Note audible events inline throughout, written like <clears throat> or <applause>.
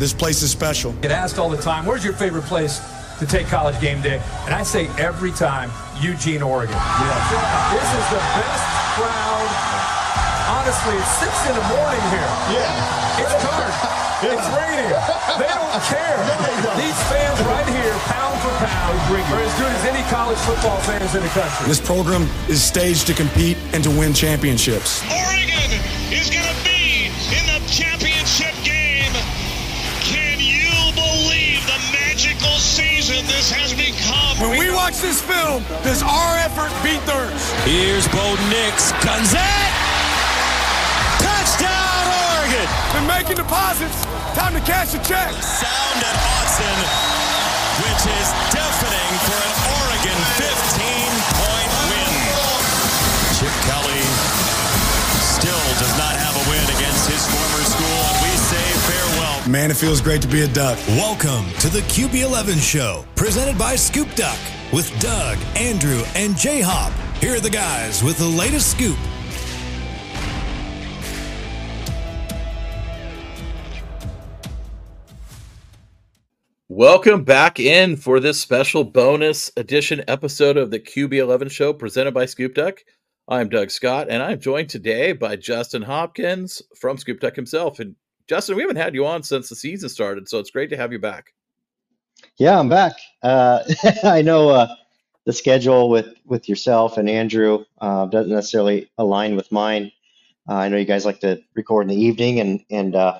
This place is special. Get asked all the time, where's your favorite place to take college game day? And I say every time, Eugene, Oregon. Yeah. This is the best crowd. Honestly, it's six in the morning here. Yeah. It's dark. Yeah. It's raining. They don't care. No, These fans right here, pound for pound, are as good as any college football fans in the country. This program is staged to compete and to win championships. Oregon season this has become? When we watch this film, does our effort beat theirs? Here's Bo Nix. Guns it! Touchdown, Oregon! Been making deposits. Time to cash a check. Sound at Autzen, which is deafening for an Man, it feels great to be a Duck. Welcome to the QB11 Show, presented by Scoop Duck, with Doug, Andrew, and J Hop. Here are the guys with the latest scoop. Welcome back in for this special bonus edition episode of the QB11 show presented by Scoop Duck. I'm Doug Scott, and I'm joined today by Justin Hopkins from Scoop Duck himself. And Justin, we haven't had you on since the season started, so it's great to have you back. Yeah, I'm back. Uh, <laughs> I know uh, the schedule with with yourself and Andrew uh, doesn't necessarily align with mine. Uh, I know you guys like to record in the evening, and and uh,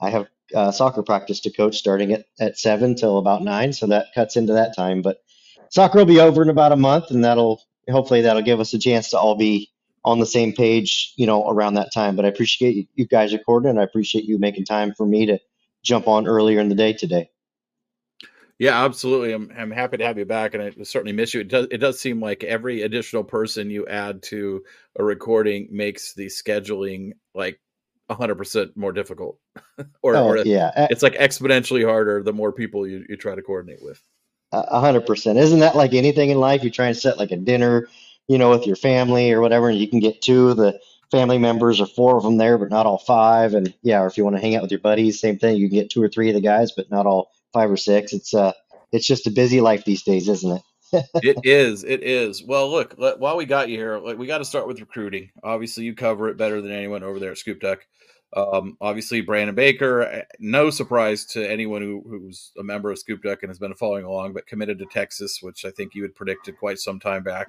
I have uh, soccer practice to coach starting at, at seven till about nine, so that cuts into that time. But soccer will be over in about a month, and that'll hopefully that'll give us a chance to all be on the same page, you know, around that time. But I appreciate you, guys recording, and I appreciate you making time for me to jump on earlier in the day today. Yeah, absolutely. I'm I'm happy to have you back, and I certainly miss you. It does it does seem like every additional person you add to a recording makes the scheduling like hundred percent more difficult, <laughs> or, Oh or yeah, it's like exponentially harder the more people you, you try to coordinate with. A hundred percent. Isn't that like anything in life? You try and set like a dinner, you know, with your family or whatever, and you can get two of the family members or four of them there, but not all five. And yeah, or if you want to hang out with your buddies, same thing. You can get two or three of the guys, but not all five or six. It's uh, it's just a busy life these days, isn't it? <laughs> it is. It is. Well, look, let, while we got you here, like, we got to start with recruiting. Obviously, you cover it better than anyone over there at Scoop Duck. Um, obviously, Brandon Baker, eh, no surprise to anyone who, who's a member of Scoop Duck and has been following along, but committed to Texas, which I think you had predicted quite some time back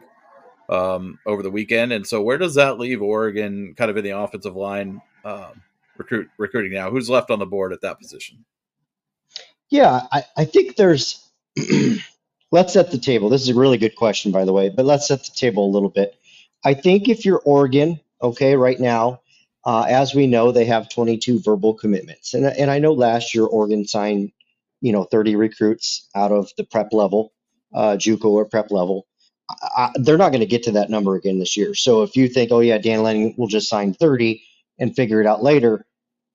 um, over the weekend. And so, where does that leave Oregon kind of in the offensive line um, recruit recruiting now? Who's left on the board at that position? Yeah, I, I think there's. <clears throat> let's set the table. This is a really good question, by the way, but let's set the table a little bit. I think if you're Oregon, okay, right now, uh, as we know, they have 22 verbal commitments, and and I know last year Oregon signed, you know, 30 recruits out of the prep level, uh, JUCO or prep level. I, they're not going to get to that number again this year. So if you think, oh yeah, Dan Lanning will just sign 30 and figure it out later,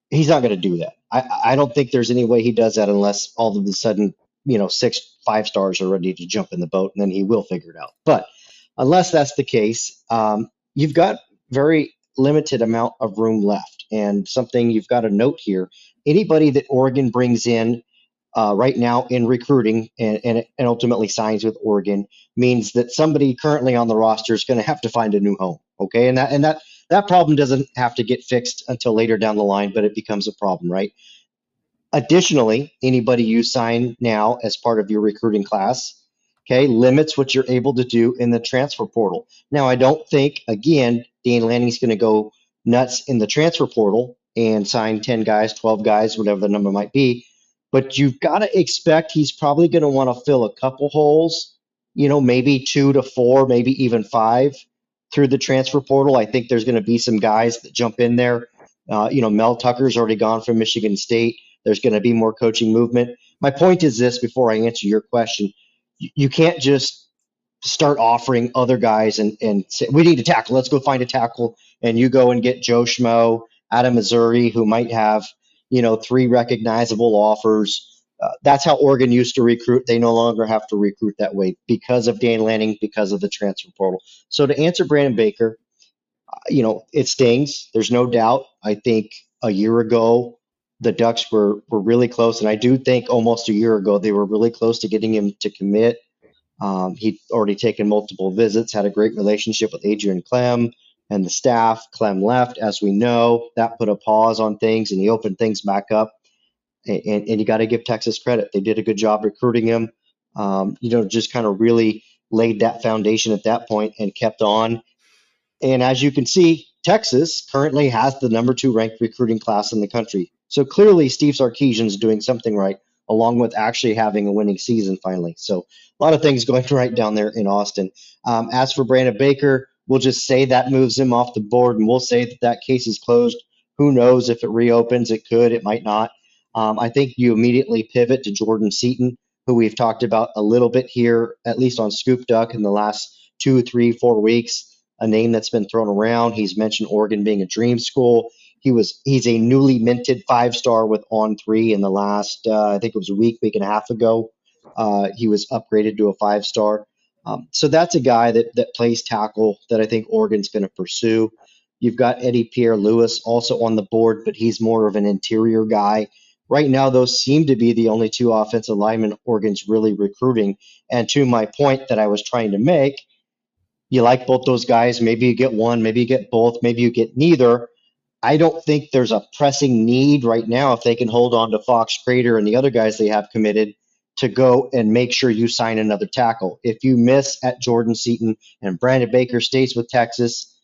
he's not going to do that. I, I don't think there's any way he does that unless all of a sudden, you know, six five stars are ready to jump in the boat, and then he will figure it out. But unless that's the case, um, you've got very limited amount of room left. And something you've got to note here: anybody that Oregon brings in uh, right now in recruiting and, and and ultimately signs with Oregon means that somebody currently on the roster is going to have to find a new home. Okay, and that and that that problem doesn't have to get fixed until later down the line, but it becomes a problem, right? Additionally, anybody you sign now as part of your recruiting class, okay, limits what you're able to do in the transfer portal. Now, I don't think, again, Dan Lanning's going to go nuts in the transfer portal and sign 10 guys, 12 guys, whatever the number might be. But you've got to expect he's probably going to want to fill a couple holes, you know, maybe two to four, maybe even five through the transfer portal. I think there's going to be some guys that jump in there. Uh, you know, Mel Tucker's already gone from Michigan State. There's going to be more coaching movement. My point is this before I answer your question you, you can't just start offering other guys and, and say, we need a tackle. Let's go find a tackle. And you go and get Joe Schmo out of Missouri who might have, you know, three recognizable offers. Uh, that's how Oregon used to recruit. They no longer have to recruit that way because of Dan Lanning, because of the transfer portal. So to answer Brandon Baker, uh, you know, it stings. There's no doubt. I think a year ago, the Ducks were were really close, and I do think almost a year ago they were really close to getting him to commit. Um, he'd already taken multiple visits, had a great relationship with Adrian Klemm and the staff. Klemm left, as we know. That put a pause on things, and he opened things back up. And, and, and you got to give Texas credit; they did a good job recruiting him. Um, you know, just kind of really laid that foundation at that point and kept on. And as you can see, Texas currently has the number two ranked recruiting class in the country. So clearly, Steve Sarkisian is doing something right, along with actually having a winning season finally. So a lot of things <laughs> going right down there in Austin. Um, as for Brandon Baker, we'll just say that moves him off the board, and we'll say that that case is closed. Who knows if it reopens? It could, it might not. Um, I think you immediately pivot to Jordan Seaton, who we've talked about a little bit here, at least on Scoop Duck in the last two, three, four weeks. A name that's been thrown around. He's mentioned Oregon being a dream school. He was he's a newly minted five star with On3 in the last uh, I think it was a week, week and a half ago. Uh, he was upgraded to a five star. Um, so that's a guy that that plays tackle that I think Oregon's going to pursue. You've got Eddie Pierre-Louis also on the board, but he's more of an interior guy. Right now, those seem to be the only two offensive linemen Oregon's really recruiting. And to my point that I was trying to make, you like both those guys. Maybe you get one, maybe you get both, maybe you get neither. I don't think there's a pressing need right now if they can hold on to Fox Crader and the other guys they have committed to go and make sure you sign another tackle. If you miss at Jordan Seaton and Brandon Baker stays with Texas,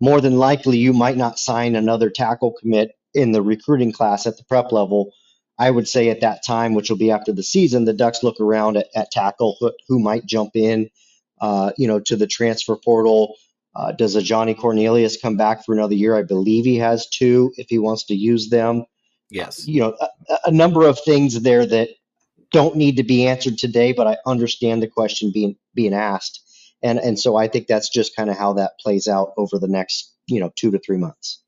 more than likely you might not sign another tackle commit in the recruiting class at the prep level. I would say at that time, which will be after the season, the Ducks look around at, at tackle who, who might jump in, uh, you know, to the transfer portal uh, does a Ajani Cornelius come back for another year? I believe he has two if he wants to use them. Yes. You know, a, a number of things there that don't need to be answered today, but I understand the question being being asked, and and so I think that's just kind of how that plays out over the next you know two to three months.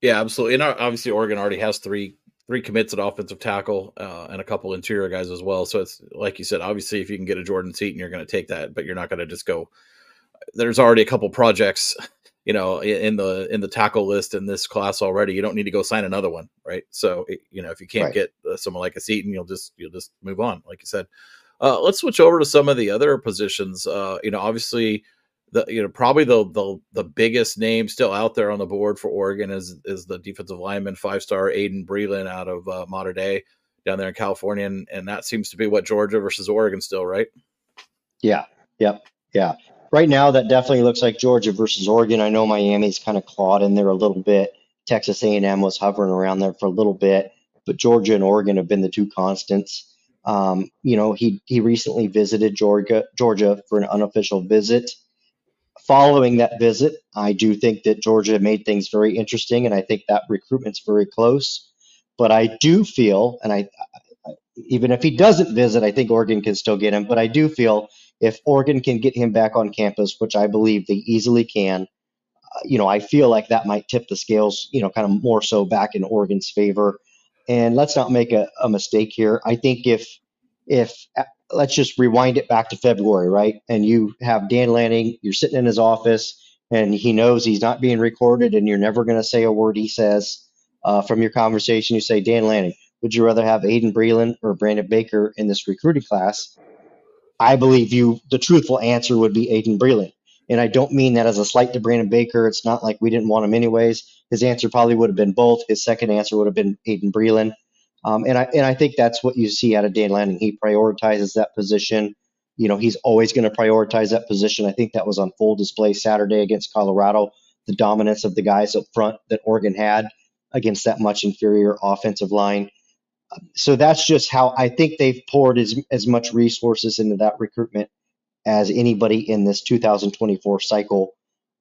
Yeah, absolutely. And obviously, Oregon already has three three commits at offensive tackle uh, and a couple interior guys as well. So it's like you said, obviously, if you can get a Jordan Seaton, you're going to take that, but you're not going to just go there's already a couple projects you know in the in the tackle list in this class already you don't need to go sign another one right? So you know if you can't right. get uh, someone like a seaton you'll just you'll just move on like you said. Uh, let's switch over to some of the other positions uh, you know obviously the you know probably the, the the biggest name still out there on the board for oregon is is the defensive lineman five star aydin breland out of uh, Mater Dei down there in california and, and that seems to be what georgia versus oregon still right? Yeah yep yeah right now that definitely looks like Georgia versus Oregon. I know Miami's kind of clawed in there a little bit. Texas A&M was hovering around there for a little bit, but Georgia and Oregon have been the two constants. Um, you know, he he recently visited Georgia Georgia for an unofficial visit. Following that visit, I do think that Georgia made things very interesting, and I think that recruitment's very close. But I do feel, and I, even if he doesn't visit, I think Oregon can still get him. But I do feel if Oregon can get him back on campus, which I believe they easily can, uh, you know, I feel like that might tip the scales, you know, kind of more so back in Oregon's favor. And let's not make a, a mistake here. I think if if uh, let's just rewind it back to February, right? And you have Dan Lanning, you're sitting in his office, and he knows he's not being recorded, and you're never going to say a word he says uh, from your conversation. You say, Dan Lanning, would you rather have Aydin Breland or Brandon Baker in this recruiting class? I believe you the truthful answer would be Aydin Breland. And I don't mean that as a slight to Brandon Baker. It's not like we didn't want him anyways. His answer probably would have been both. His second answer would have been Aydin Breland. Um, and I and I think that's what you see out of Dan Lanning. He prioritizes that position. You know, he's always going to prioritize that position. I think that was on full display Saturday against Colorado. The dominance of the guys up front that Oregon had against that much inferior offensive line so that's just how I think they've poured as, as much resources into that recruitment as anybody in this 2024 cycle.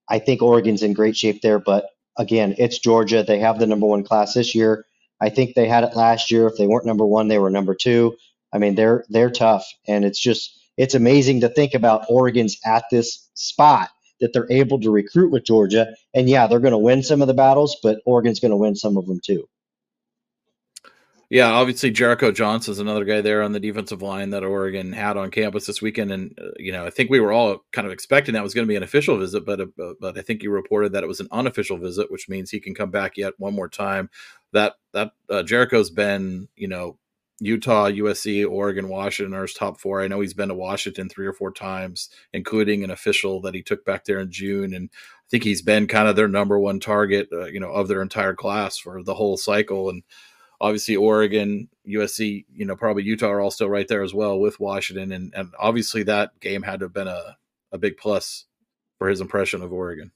I think Oregon's in great shape there, but again, it's Georgia. They have the number one class this year. I think they had it last year. If they weren't number one, they were number two. I mean, they're they're tough, and it's just it's amazing to think about Oregon's at this spot that they're able to recruit with Georgia. And yeah, they're going to win some of the battles, but Oregon's going to win some of them too. Yeah, obviously Jericho Johnson is another guy there on the defensive line that Oregon had on campus this weekend, and uh, you know I think we were all kind of expecting that was going to be an official visit, but uh, but I think you reported that it was an unofficial visit, which means he can come back yet one more time. That that uh, Jericho's been you know Utah, USC, Oregon, Washington are his top four. I know he's been to Washington three or four times, including an official that he took back there in June, and I think he's been kind of their number one target, uh, you know, of their entire class for the whole cycle and obviously Oregon, USC, you know, probably Utah are all still right there as well with Washington. And, and obviously that game had to have been a, a big plus for his impression of Oregon.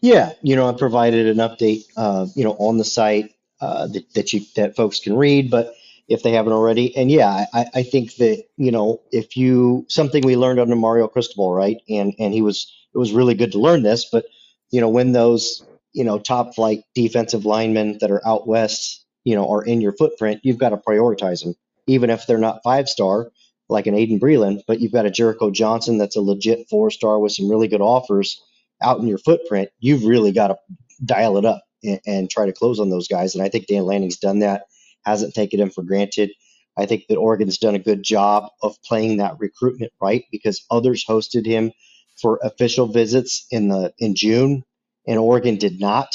Yeah, you know, I provided an update, uh, you know, on the site uh, that, that you that folks can read, but if they haven't already, and yeah, I, I think that you know, if you something we learned under Mario Cristobal, right, and and he was it was really good to learn this, but you know, when those you know top flight defensive linemen that are out west you know, are in your footprint, you've got to prioritize them, even if they're not five star like an Aydin Breland, but you've got a Jericho Johnson that's a legit four star with some really good offers out in your footprint. You've really got to dial it up and, and try to close on those guys. And I think Dan Lanning's done that, hasn't taken him for granted. I think that Oregon's done a good job of playing that recruitment right because others hosted him for official visits in the in June, and Oregon did not.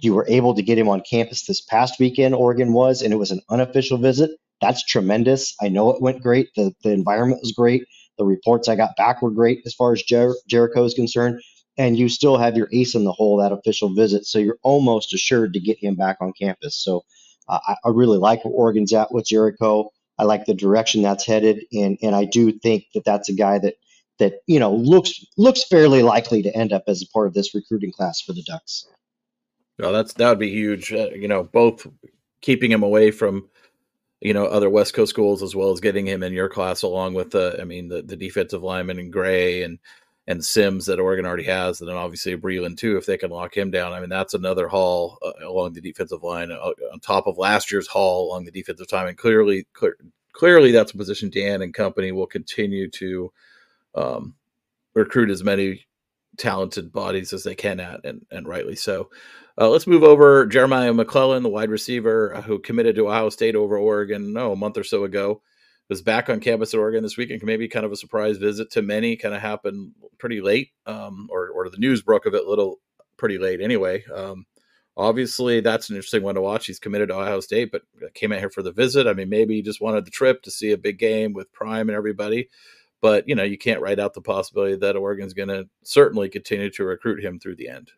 You were able to get him on campus this past weekend, Oregon was, and it was an unofficial visit. That's tremendous. I know it went great. The, the environment was great. The reports I got back were great as far as Jer- Jericho is concerned. And you still have your ace in the hole, that official visit. So you're almost assured to get him back on campus. So uh, I, I really like where Oregon's at with Jericho. I like the direction that's headed. And, and I do think that that's a guy that that you know looks looks fairly likely to end up as a part of this recruiting class for the Ducks. No, that's that would be huge. Uh, you know, both keeping him away from you know other West Coast schools as well as getting him in your class along with the I mean the the defensive lineman and Gray and and Sims that Oregon already has, and then obviously Breland too if they can lock him down. I mean that's another haul uh, along the defensive line uh, on top of last year's haul along the defensive time, and clearly clear, clearly that's a position Dan and company will continue to um, recruit as many talented bodies as they can at, and, and rightly so. Uh, let's move over Jeremiah McClellan, the wide receiver uh, who committed to Ohio State over Oregon, no, a month or so ago, was back on campus at Oregon this weekend. Maybe kind of a surprise visit to many, kind of happened pretty late, um, or or the news broke of it a little pretty late anyway. Um, obviously, that's an interesting one to watch. He's committed to Ohio State, but came out here for the visit. I mean, maybe he just wanted the trip to see a big game with Prime and everybody. But you know, you can't write out the possibility that Oregon's going to certainly continue to recruit him through the end.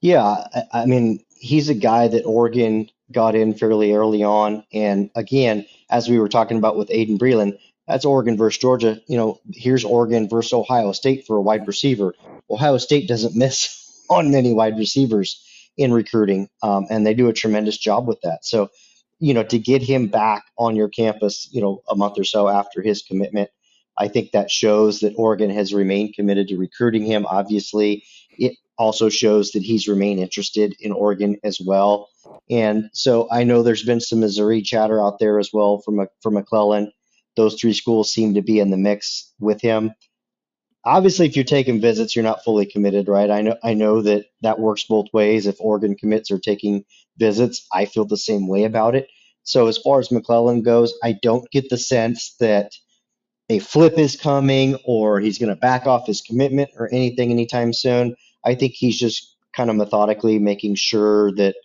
Yeah, I, I mean, he's a guy that Oregon got in fairly early on, and again, as we were talking about with Aydin Breland, that's Oregon versus Georgia. You know, here's Oregon versus Ohio State for a wide receiver. Ohio State doesn't miss <laughs> on many wide receivers in recruiting, um, and they do a tremendous job with that. So, you know, to get him back on your campus, you know, a month or so after his commitment, I think that shows that Oregon has remained committed to recruiting him. Obviously, it also shows that he's remained interested in Oregon as well. And so I know there's been some Missouri chatter out there as well from from McClellan. Those three schools seem to be in the mix with him. Obviously, if you're taking visits, you're not fully committed, right? I know I know that that works both ways. If Oregon commits or taking visits, I feel the same way about it. So as far as McClellan goes, I don't get the sense that a flip is coming or he's going to back off his commitment or anything anytime soon. I think he's just kind of methodically making sure that,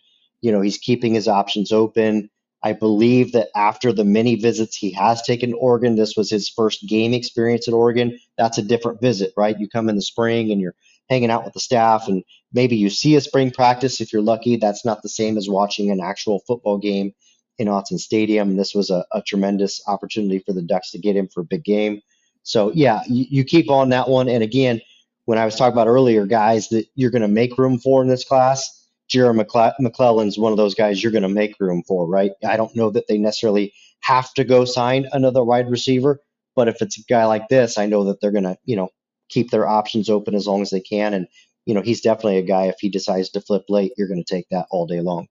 you know, he's keeping his options open. I believe that after the many visits he has taken to Oregon, this was his first game experience at Oregon. That's a different visit, right? You come in the spring and you're hanging out with the staff and maybe you see a spring practice if you're lucky. That's not the same as watching an actual football game in Autzen Stadium. This was a, a, tremendous opportunity for the Ducks to get him for a big game. So yeah, you, you keep on that one. And again, when I was talking about earlier, guys that you're going to make room for in this class, Jared McCle- McClellan's one of those guys you're going to make room for, right? I don't know that they necessarily have to go sign another wide receiver, but if it's a guy like this, I know that they're going to, you know, keep their options open as long as they can. And, you know, he's definitely a guy, if he decides to flip late, you're going to take that all day long.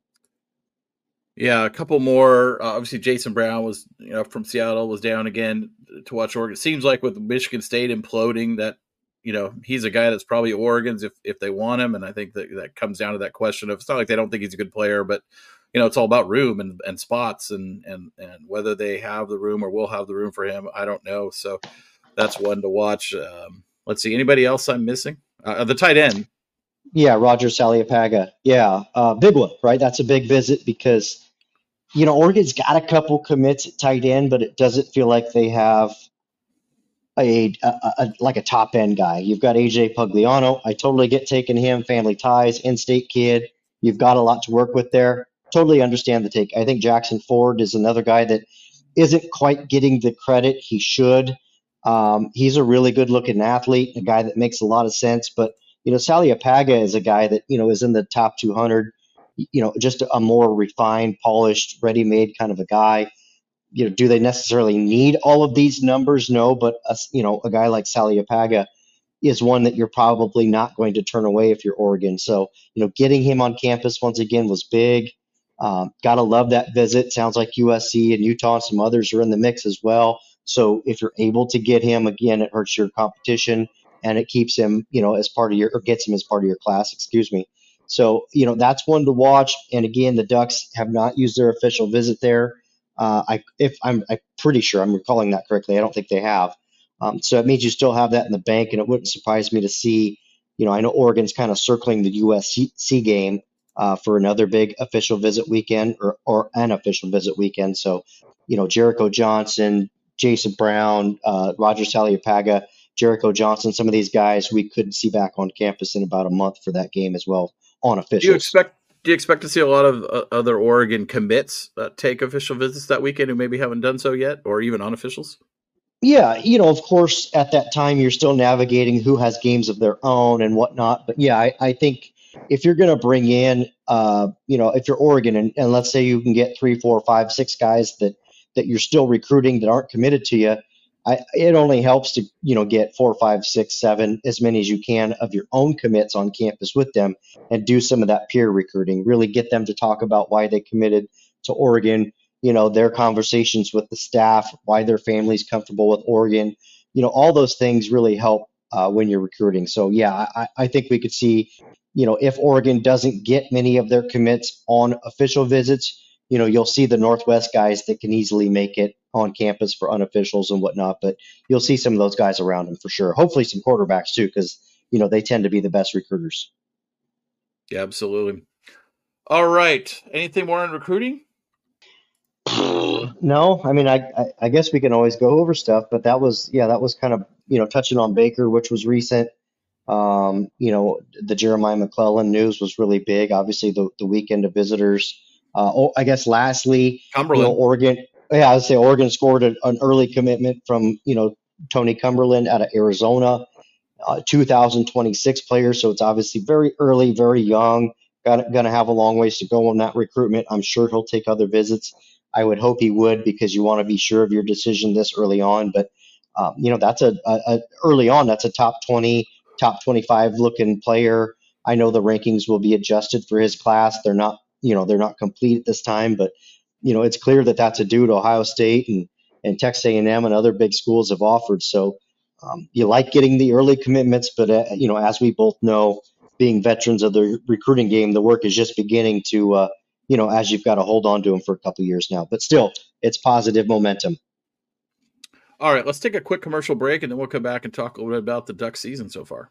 Yeah, a couple more. Uh, obviously, Jason Brown was you know from Seattle was down again to watch Oregon. It seems like with Michigan State imploding, that you know he's a guy that's probably Oregon's if if they want him, and I think that that comes down to that question of it's not like they don't think he's a good player, but you know, it's all about room and, and spots and, and, and whether they have the room or will have the room for him. I don't know. So that's one to watch. Um, let's see. Anybody else I'm missing? Uh, the tight end. Yeah, Roger Saleapaga. Yeah, uh, big one, right? That's a big visit because you know Oregon's got a couple commits at tight end, but it doesn't feel like they have a, a, a like a top end guy. You've got AJ Pugliano. I totally get taking him. Family ties, in-state kid. You've got a lot to work with there. Totally understand the take. I think Jackson Ford is another guy that isn't quite getting the credit he should. Um, he's a really good looking athlete, a guy that makes a lot of sense. But you know, Saleapaga is a guy that you know is in the top 200. You know, just a more refined, polished, ready-made kind of a guy. You know, do they necessarily need all of these numbers? No, but a, you know, a guy like Saleapaga is one that you're probably not going to turn away if you're Oregon. So, you know, getting him on campus once again was big. Um, gotta love that visit. Sounds like USC and Utah and some others are in the mix as well. So if you're able to get him again, it hurts your competition and it keeps him, you know, as part of your or gets him as part of your class. Excuse me. So you know that's one to watch. And again, the Ducks have not used their official visit there. Uh, I if I'm, I'm pretty sure I'm recalling that correctly. I don't think they have. Um, so it means you still have that in the bank, and it wouldn't surprise me to see. You know, I know Oregon's kind of circling the USC game uh, for another big official visit weekend or, or an official visit weekend. So, you know, Jericho Johnson, Jason Brown, uh, Roger Saleapaga, Jericho Johnson, some of these guys we could see back on campus in about a month for that game as well on official. Do you expect? Do you expect to see a lot of uh, other Oregon commits uh, take official visits that weekend who maybe haven't done so yet, or even unofficials? Yeah, you know, of course, at that time you're still navigating who has games of their own and whatnot. But yeah, I, I think if you're going to bring in, uh, you know, if you're Oregon and, and let's say you can get three, four, five, six guys that that you're still recruiting that aren't committed to you, I, it only helps to you know get four, five, six, seven, as many as you can of your own commits on campus with them, and do some of that peer recruiting. Really get them to talk about why they committed to Oregon. You know their conversations with the staff, why their family's comfortable with Oregon. You know all those things really help uh, when you're recruiting. So yeah, I, I think we could see, you know, if Oregon doesn't get many of their commits on official visits, you know, you'll see the Northwest guys that can easily make it on campus for unofficials and whatnot. But you'll see some of those guys around them for sure. Hopefully, some quarterbacks too, because you know they tend to be the best recruiters. Yeah, absolutely. All right. Anything more on recruiting? <clears throat> No, I mean, I, I I guess we can always go over stuff, but that was yeah, that was kind of you know touching on Baker, which was recent. Um, you know, the Jeremiah McClellan news was really big. Obviously, the the weekend of visitors. Uh, oh, I guess lastly, Cumberland. you know, Oregon. Yeah, I would say Oregon scored a, an early commitment from you know Tony Cumberland out of Arizona, uh, 2026 player. So it's obviously very early, very young. Got going to have a long ways to go on that recruitment. I'm sure he'll take other visits. I would hope he would because you want to be sure of your decision this early on. But um, you know that's a, a, a early on. That's a top 20, top 25 looking player. I know the rankings will be adjusted for his class. They're not you know they're not complete at this time, but you know, it's clear that that's a dude Ohio State and, and Texas A&M and other big schools have offered. So um, you like getting the early commitments, but uh, you know, as we both know, being veterans of the recruiting game, the work is just beginning to, uh, you know, as you've got to hold on to them for a couple years now. But still, it's positive momentum. All right, let's take a quick commercial break, and then we'll come back and talk a little bit about the Duck season so far.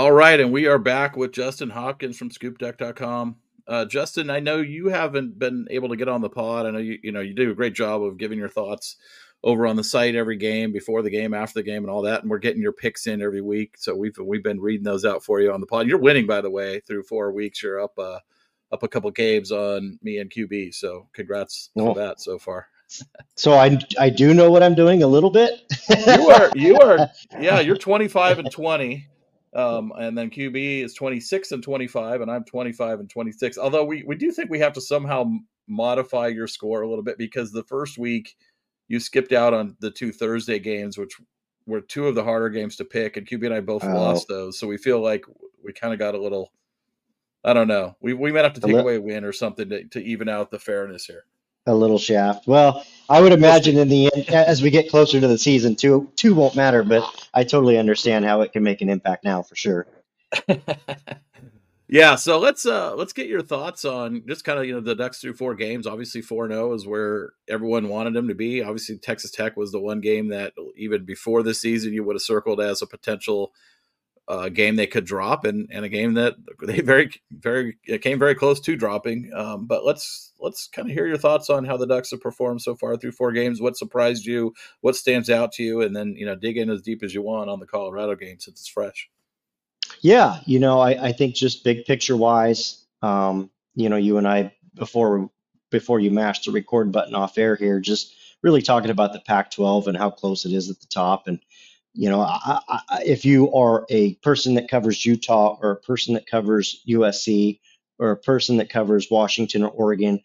All right, and we are back with Justin Hopkins from ScoopDuck.com. Uh, Justin, I know you haven't been able to get on the pod. I know you you know you do a great job of giving your thoughts over on the site every game, before the game, after the game, and all that. And we're getting your picks in every week, so we've we've been reading those out for you on the pod. You're winning, by the way, through four weeks. You're up uh, up a couple games on me and QB. So congrats Oh. that so far. So I I do know what I'm doing a little bit. you are you are <laughs> yeah, you're 25 and 20. Um, and then QB is 26 and 25, and I'm 25 and 26. Although we, we do think we have to somehow modify your score a little bit because the first week you skipped out on the two Thursday games, which were two of the harder games to pick, and QB and I both oh. lost those. So we feel like we kind of got a little, I don't know, we, we might have to take away a win or something to, to even out the fairness here a little shaft. Well, I would imagine in the end, as we get closer to the season, two two won't matter. But I totally understand how it can make an impact now for sure. <laughs> yeah, so let's uh let's get your thoughts on just kind of you know the Ducks through four games. Obviously, four zero is where everyone wanted them to be. Obviously, Texas Tech was the one game that even before the season you would have circled as a potential a game they could drop and, and a game that they very very came very close to dropping. Um, but let's let's kind of hear your thoughts on how the Ducks have performed so far through four games. What surprised you? What stands out to you? And then you know dig in as deep as you want on the Colorado game since it's fresh. Yeah, you know I, I think just big picture wise, um, you know you and I before before you mashed the record button off air here, just really talking about the Pac-12 and how close it is at the top and you know, I, I, if you are a person that covers Utah or a person that covers USC or a person that covers Washington or Oregon,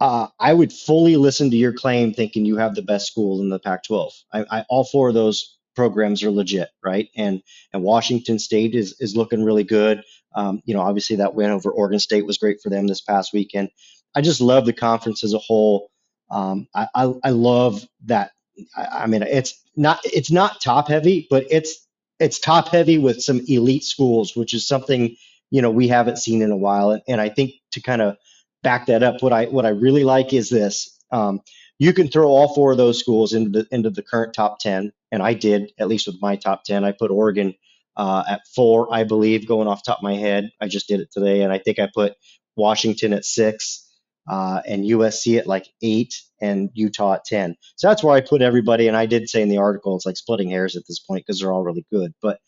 uh, I would fully listen to your claim thinking you have the best school in the Pac-12. I, all four of those programs are legit, right? And and Washington State is is looking really good. Um, you know, obviously that win over Oregon State was great for them this past weekend. I just love the conference as a whole. Um, I, I, I love that I, I mean, it's not it's not top heavy, but it's it's top heavy with some elite schools, which is something you know we haven't seen in a while. And, and I think to kind of back that up, what I what I really like is this. Um, you can throw all four of those schools into the into the current top ten, and I did at least with my top ten. I put Oregon uh, at four, I believe, going off top of my head. I just did it today, and I think I put Washington at six uh, and USC at like eight and Utah at 10. So that's where I put everybody. And I did say in the article, it's like splitting hairs at this point because they're all really good. But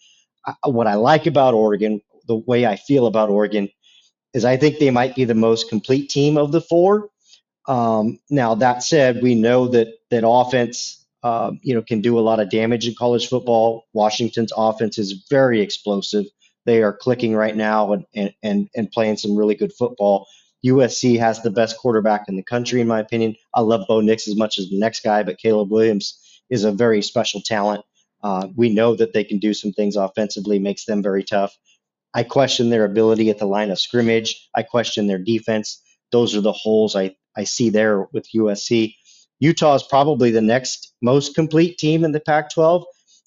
I, what I like about Oregon, the way I feel about Oregon, is I think they might be the most complete team of the four. Um, now that said, we know that that offense, uh, you know, can do a lot of damage in college football. Washington's offense is very explosive. They are clicking right now and and and playing some really good football. USC has the best quarterback in the country, in my opinion. I love Bo Nix as much as the next guy, but Caleb Williams is a very special talent. Uh, we know that they can do some things offensively, makes them very tough. I question their ability at the line of scrimmage. I question their defense. Those are the holes I, I see there with USC. Utah is probably the next most complete team in the Pac 12.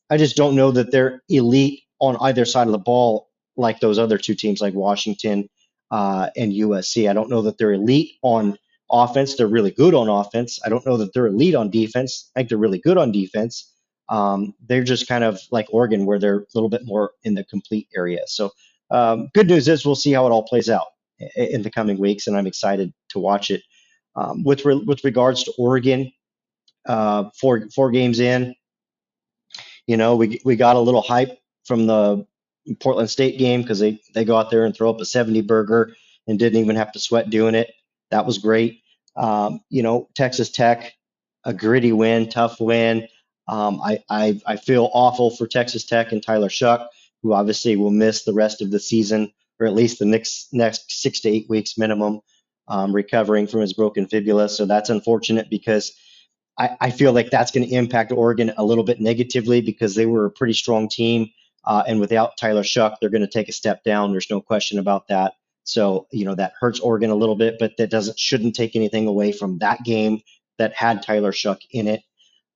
I just don't know that they're elite on either side of the ball like those other two teams, like Washington uh, and USC. I don't know that they're elite on offense. They're really good on offense. I don't know that they're elite on defense. I think they're really good on defense. Um, they're just kind of like Oregon, where they're a little bit more in the complete area. So, um, good news is we'll see how it all plays out in the coming weeks, and I'm excited to watch it. Um, with re- with regards to Oregon, uh, four four games in, you know, we we got a little hype from the Portland State game because they they go out there and throw up a 70 burger and didn't even have to sweat doing it. That was great. Um, you know, Texas Tech, a gritty win, tough win. Um, I, I I feel awful for Texas Tech and Tyler Shough, who obviously will miss the rest of the season or at least the next next six to eight weeks minimum, um, recovering from his broken fibula. So that's unfortunate because I, I feel like that's going to impact Oregon a little bit negatively because they were a pretty strong team uh, and without Tyler Shough, they're going to take a step down. There's no question about that. So you know that hurts Oregon a little bit, but that doesn't shouldn't take anything away from that game that had Tyler Shough in it.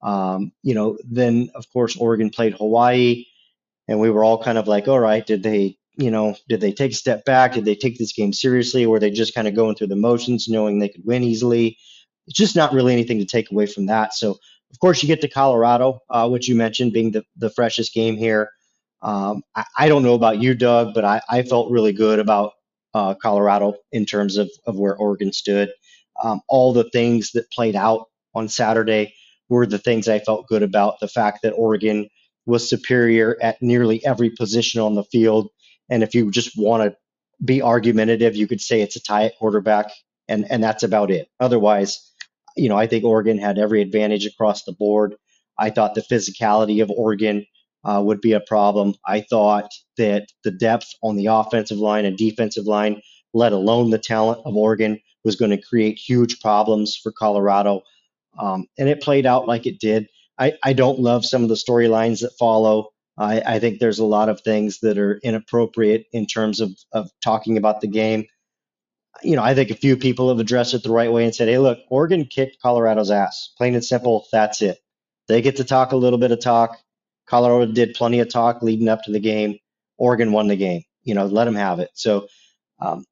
Um, you know, then of course Oregon played Hawaii, and we were all kind of like, all right, did they, you know, did they take a step back? Did they take this game seriously, or were they just kind of going through the motions, knowing they could win easily? It's just not really anything to take away from that. So of course you get to Colorado, uh, which you mentioned being the the freshest game here. Um, I, I, don't know about you, Doug, but I, I felt really good about uh, Colorado in terms of, of where Oregon stood. Um, all the things that played out on Saturday were the things I felt good about. The fact that Oregon was superior at nearly every position on the field. And if you just want to be argumentative, you could say it's a tie at quarterback, and, and that's about it. Otherwise, you know, I think Oregon had every advantage across the board. I thought the physicality of Oregon uh, would be a problem. I thought that the depth on the offensive line and defensive line, let alone the talent of Oregon, was going to create huge problems for Colorado. Um, and it played out like it did. I, I don't love some of the storylines that follow. I, I think there's a lot of things that are inappropriate in terms of, of talking about the game. You know, I think a few people have addressed it the right way and said, hey, look, Oregon kicked Colorado's ass. Plain and simple, that's it. They get to talk a little bit of talk. Colorado did plenty of talk leading up to the game. Oregon won the game. You know, let them have it. So, um,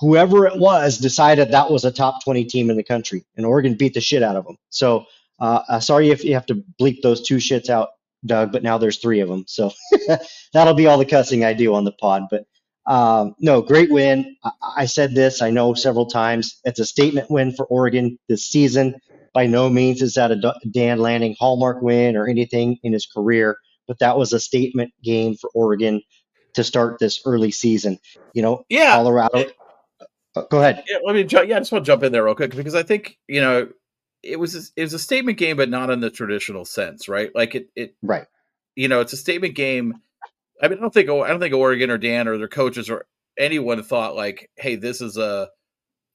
whoever it was decided that was a top 20 team in the country, and Oregon beat the shit out of them. So, uh, uh, sorry if you have to bleep those two shits out, Doug, but now there's three of them. So <laughs> that'll be all the cussing I do on the pod. But um, no, great win. I, I said this, I know several times. It's a statement win for Oregon this season. By no means is that a Dan Lanning hallmark win or anything in his career, but that was a statement game for Oregon to start this early season. You know, yeah, Colorado. It, uh, go ahead. Yeah, let me. Ju- yeah, I just want to jump in there real quick because I think you know it was a, it was a statement game, but not in the traditional sense, right? Like it, it right. You know, it's a statement game. I mean, I don't think I don't think Oregon or Dan or their coaches or anyone thought like, hey, this is a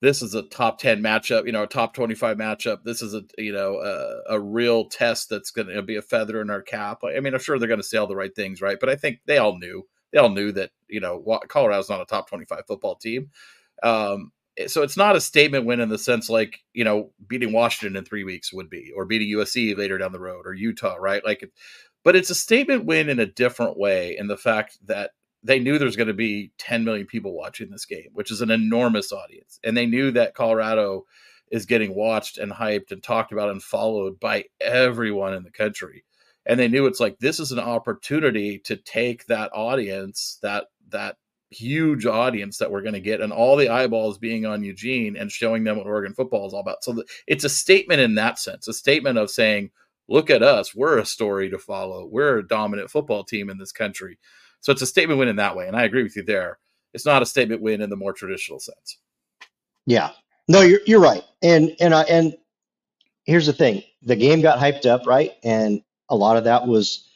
this is a top 10 matchup you know a top 25 matchup. This is a you know a, a real test that's going to be a feather in our cap. I mean i'm sure they're going to say all the right things right? But i think they all knew they all knew that you know colorado's not a top 25 football team. Um, so it's not a statement win in the sense like you know beating washington in three weeks would be or beating usc later down the road or utah right? Like but it's a statement win in a different way in the fact that they knew there's going to be 10 million people watching this game, which is an enormous audience. And they knew that Colorado is getting watched and hyped and talked about and followed by everyone in the country. And they knew it's like this is an opportunity to take that audience, that that huge audience that we're going to get and all the eyeballs being on Eugene and showing them what Oregon football is all about. So it's a statement in that sense, a statement of saying, look at us, we're a story to follow. We're a dominant football team in this country. So it's a statement win in that way. And I agree with you there. It's not a statement win in the more traditional sense. Yeah. No, you're you're right. And and I and here's the thing. The game got hyped up, right? And a lot of that was,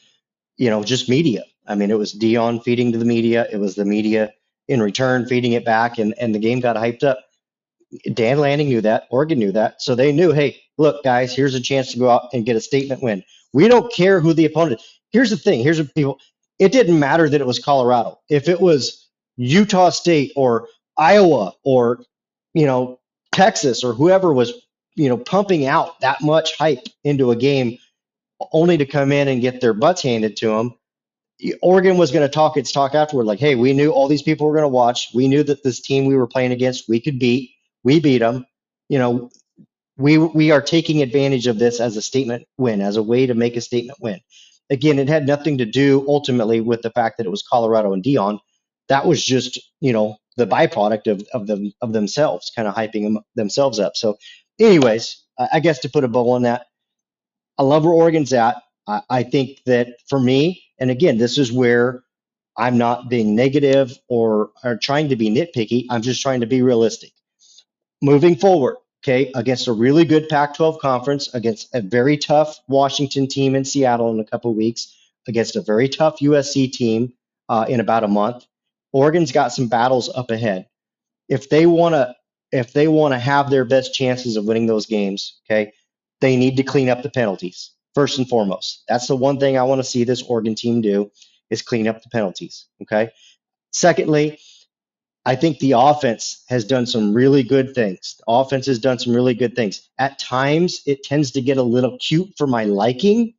you know, just media. I mean, it was Deion feeding to the media. It was the media in return feeding it back, and and the game got hyped up. Dan Lanning knew that. Oregon knew that. So they knew, hey, look, guys, here's a chance to go out and get a statement win. We don't care who the opponent. Is. Here's the thing. Here's what people it didn't matter that it was Colorado. If it was Utah State or Iowa or you know Texas or whoever was you know pumping out that much hype into a game only to come in and get their butts handed to them. Oregon was going to talk its talk afterward, like, "Hey, we knew all these people were going to watch. We knew that this team we were playing against, we could beat. We beat them. You know, we we are taking advantage of this as a statement win, as a way to make a statement win again, it had nothing to do ultimately with the fact that it was Colorado and Deion. That was just, you know, the byproduct of, of them of themselves, kind of hyping them, themselves up. So, anyways, I guess to put a bow on that, I love where Oregon's at. I, I think that for me, and again, this is where I'm not being negative or, or trying to be nitpicky. I'm just trying to be realistic. Moving forward, okay, against a really good Pac 12 conference, against a very tough Washington team in Seattle in a couple weeks, against a very tough USC team uh, in about a month. Oregon's got some battles up ahead. If they want to, if they want to have their best chances of winning those games, okay, they need to clean up the penalties first and foremost. That's the one thing I want to see this Oregon team do is clean up the penalties. Okay. Secondly, I think the offense has done some really good things. The offense has done some really good things. At times, it tends to get a little cute for my liking,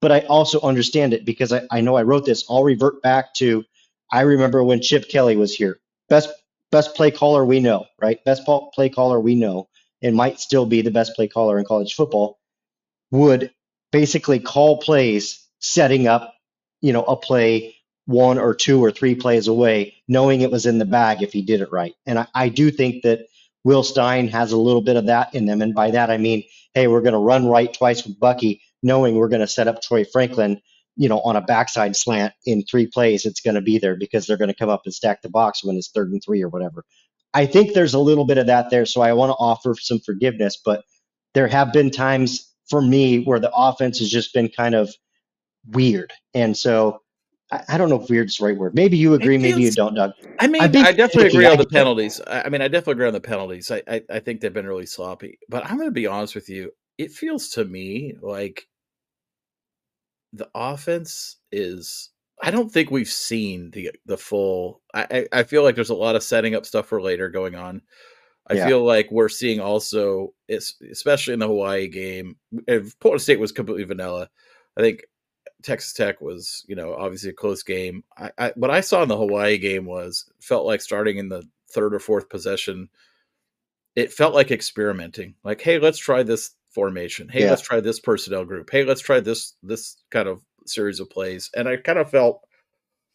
but I also understand it because I, I know I wrote this. I'll revert back to I remember when Chip Kelly was here. Best best play caller we know, right? Best play caller we know, and might still be the best play caller in college football, would basically call plays setting up, you know, a play one or two or three plays away, knowing it was in the bag if he did it right. And I, I do think that Will Stein has a little bit of that in them. And by that, I mean, hey, we're going to run right twice with Bucky, knowing we're going to set up Troy Franklin, you know, on a backside slant in three plays. It's going to be there because they're going to come up and stack the box when it's third and three or whatever. I think there's a little bit of that there. So I want to offer some forgiveness, but there have been times for me where the offense has just been kind of weird. And so I, I don't know if weird's the right word. Maybe you agree, maybe you don't, Doug. I mean, I'm I definitely agree on the penalties. I, I mean, I definitely agree on the penalties. I, I, I think they've been really sloppy. But I'm going to be honest with you. It feels to me like the offense is. I don't think we've seen the the full. I, I I feel like there's a lot of setting up stuff for later going on. I Yeah. feel like we're seeing also, especially in the Hawaii game, if Florida State was completely vanilla. I think Texas Tech was, you know, obviously a close game. I, I what I saw in the Hawaii game was felt like starting in the third or fourth possession, it felt like experimenting. Like, hey, let's try this formation. Hey, Yeah. let's try this personnel group. Hey, let's try this this kind of series of plays. And I kind of felt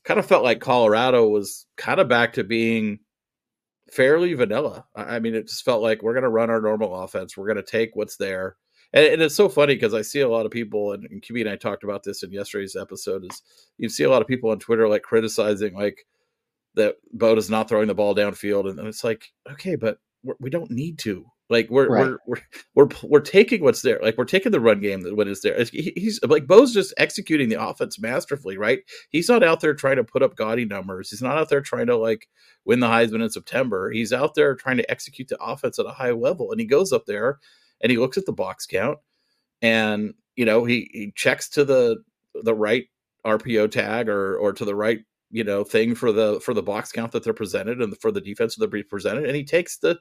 kind of felt like Colorado was kind of back to being fairly vanilla. I I mean, it just felt like we're going to run our normal offense. We're going to take what's there. And, and it's so funny because I see a lot of people, and, and QB and I talked about this in yesterday's episode. Is you see a lot of people on Twitter like criticizing like that Bo is not throwing the ball downfield, and, and it's like, okay, but we're, we don't need to. Like we're, Right. we're we're we're we're taking what's there. Like we're taking the run game that when it's there. He's like Bo's just executing the offense masterfully, right? He's not out there trying to put up gaudy numbers. He's not out there trying to like win the Heisman in September. He's out there trying to execute the offense at a high level. And he goes up there and he looks at the box count and you know he he checks to the the right RPO tag or or to the right you know thing for the for the box count that they're presented and for the defense that they're presented and he takes the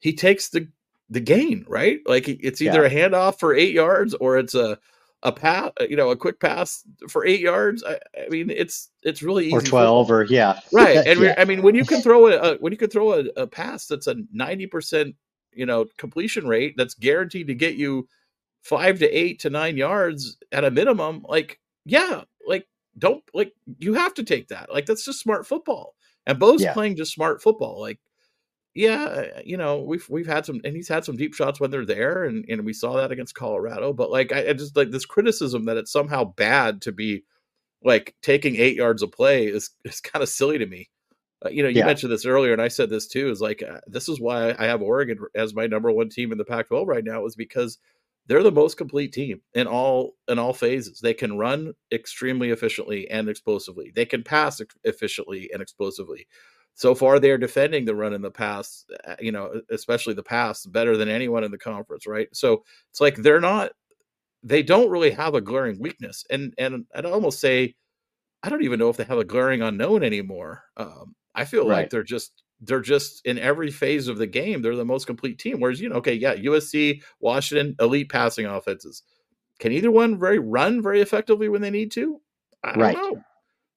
he takes the the gain right like it's either a handoff for eight yards or it's a a pass you know a quick pass for eight yards i, I mean it's it's really easy Or football. 12 or yeah. right <laughs> and Yeah. i mean when you can throw a, a when you can throw a, a pass that's a 90% you know completion rate that's guaranteed to get you five to eight to nine yards at a minimum like yeah like don't like you have to take that like that's just smart football and bo's Yeah. playing just smart football like yeah you know we've we've had some and he's had some deep shots when they're there and and we saw that against colorado but like i, I just like this criticism that it's somehow bad to be like taking eight yards of play is is kind of silly to me uh, you know, you Yeah. mentioned this earlier, and I said this too. Is like uh, this is why I have Oregon as my number one team in the Pac-12 right now, is because they're the most complete team in all in all phases. They can run extremely efficiently and explosively. They can pass efficiently and explosively. So far, they are defending the run in the pass. uh, You know, especially the pass better than anyone in the conference. Right. So it's like they're not. They don't really have a glaring weakness, and and I'd almost say I don't even know if they have a glaring unknown anymore. Um, I feel like they're just they're just in every phase of the game they're the most complete team. Whereas you know, okay, yeah, USC, Washington, elite passing offenses. Can either one very run very effectively when they need to? I don't Right. know.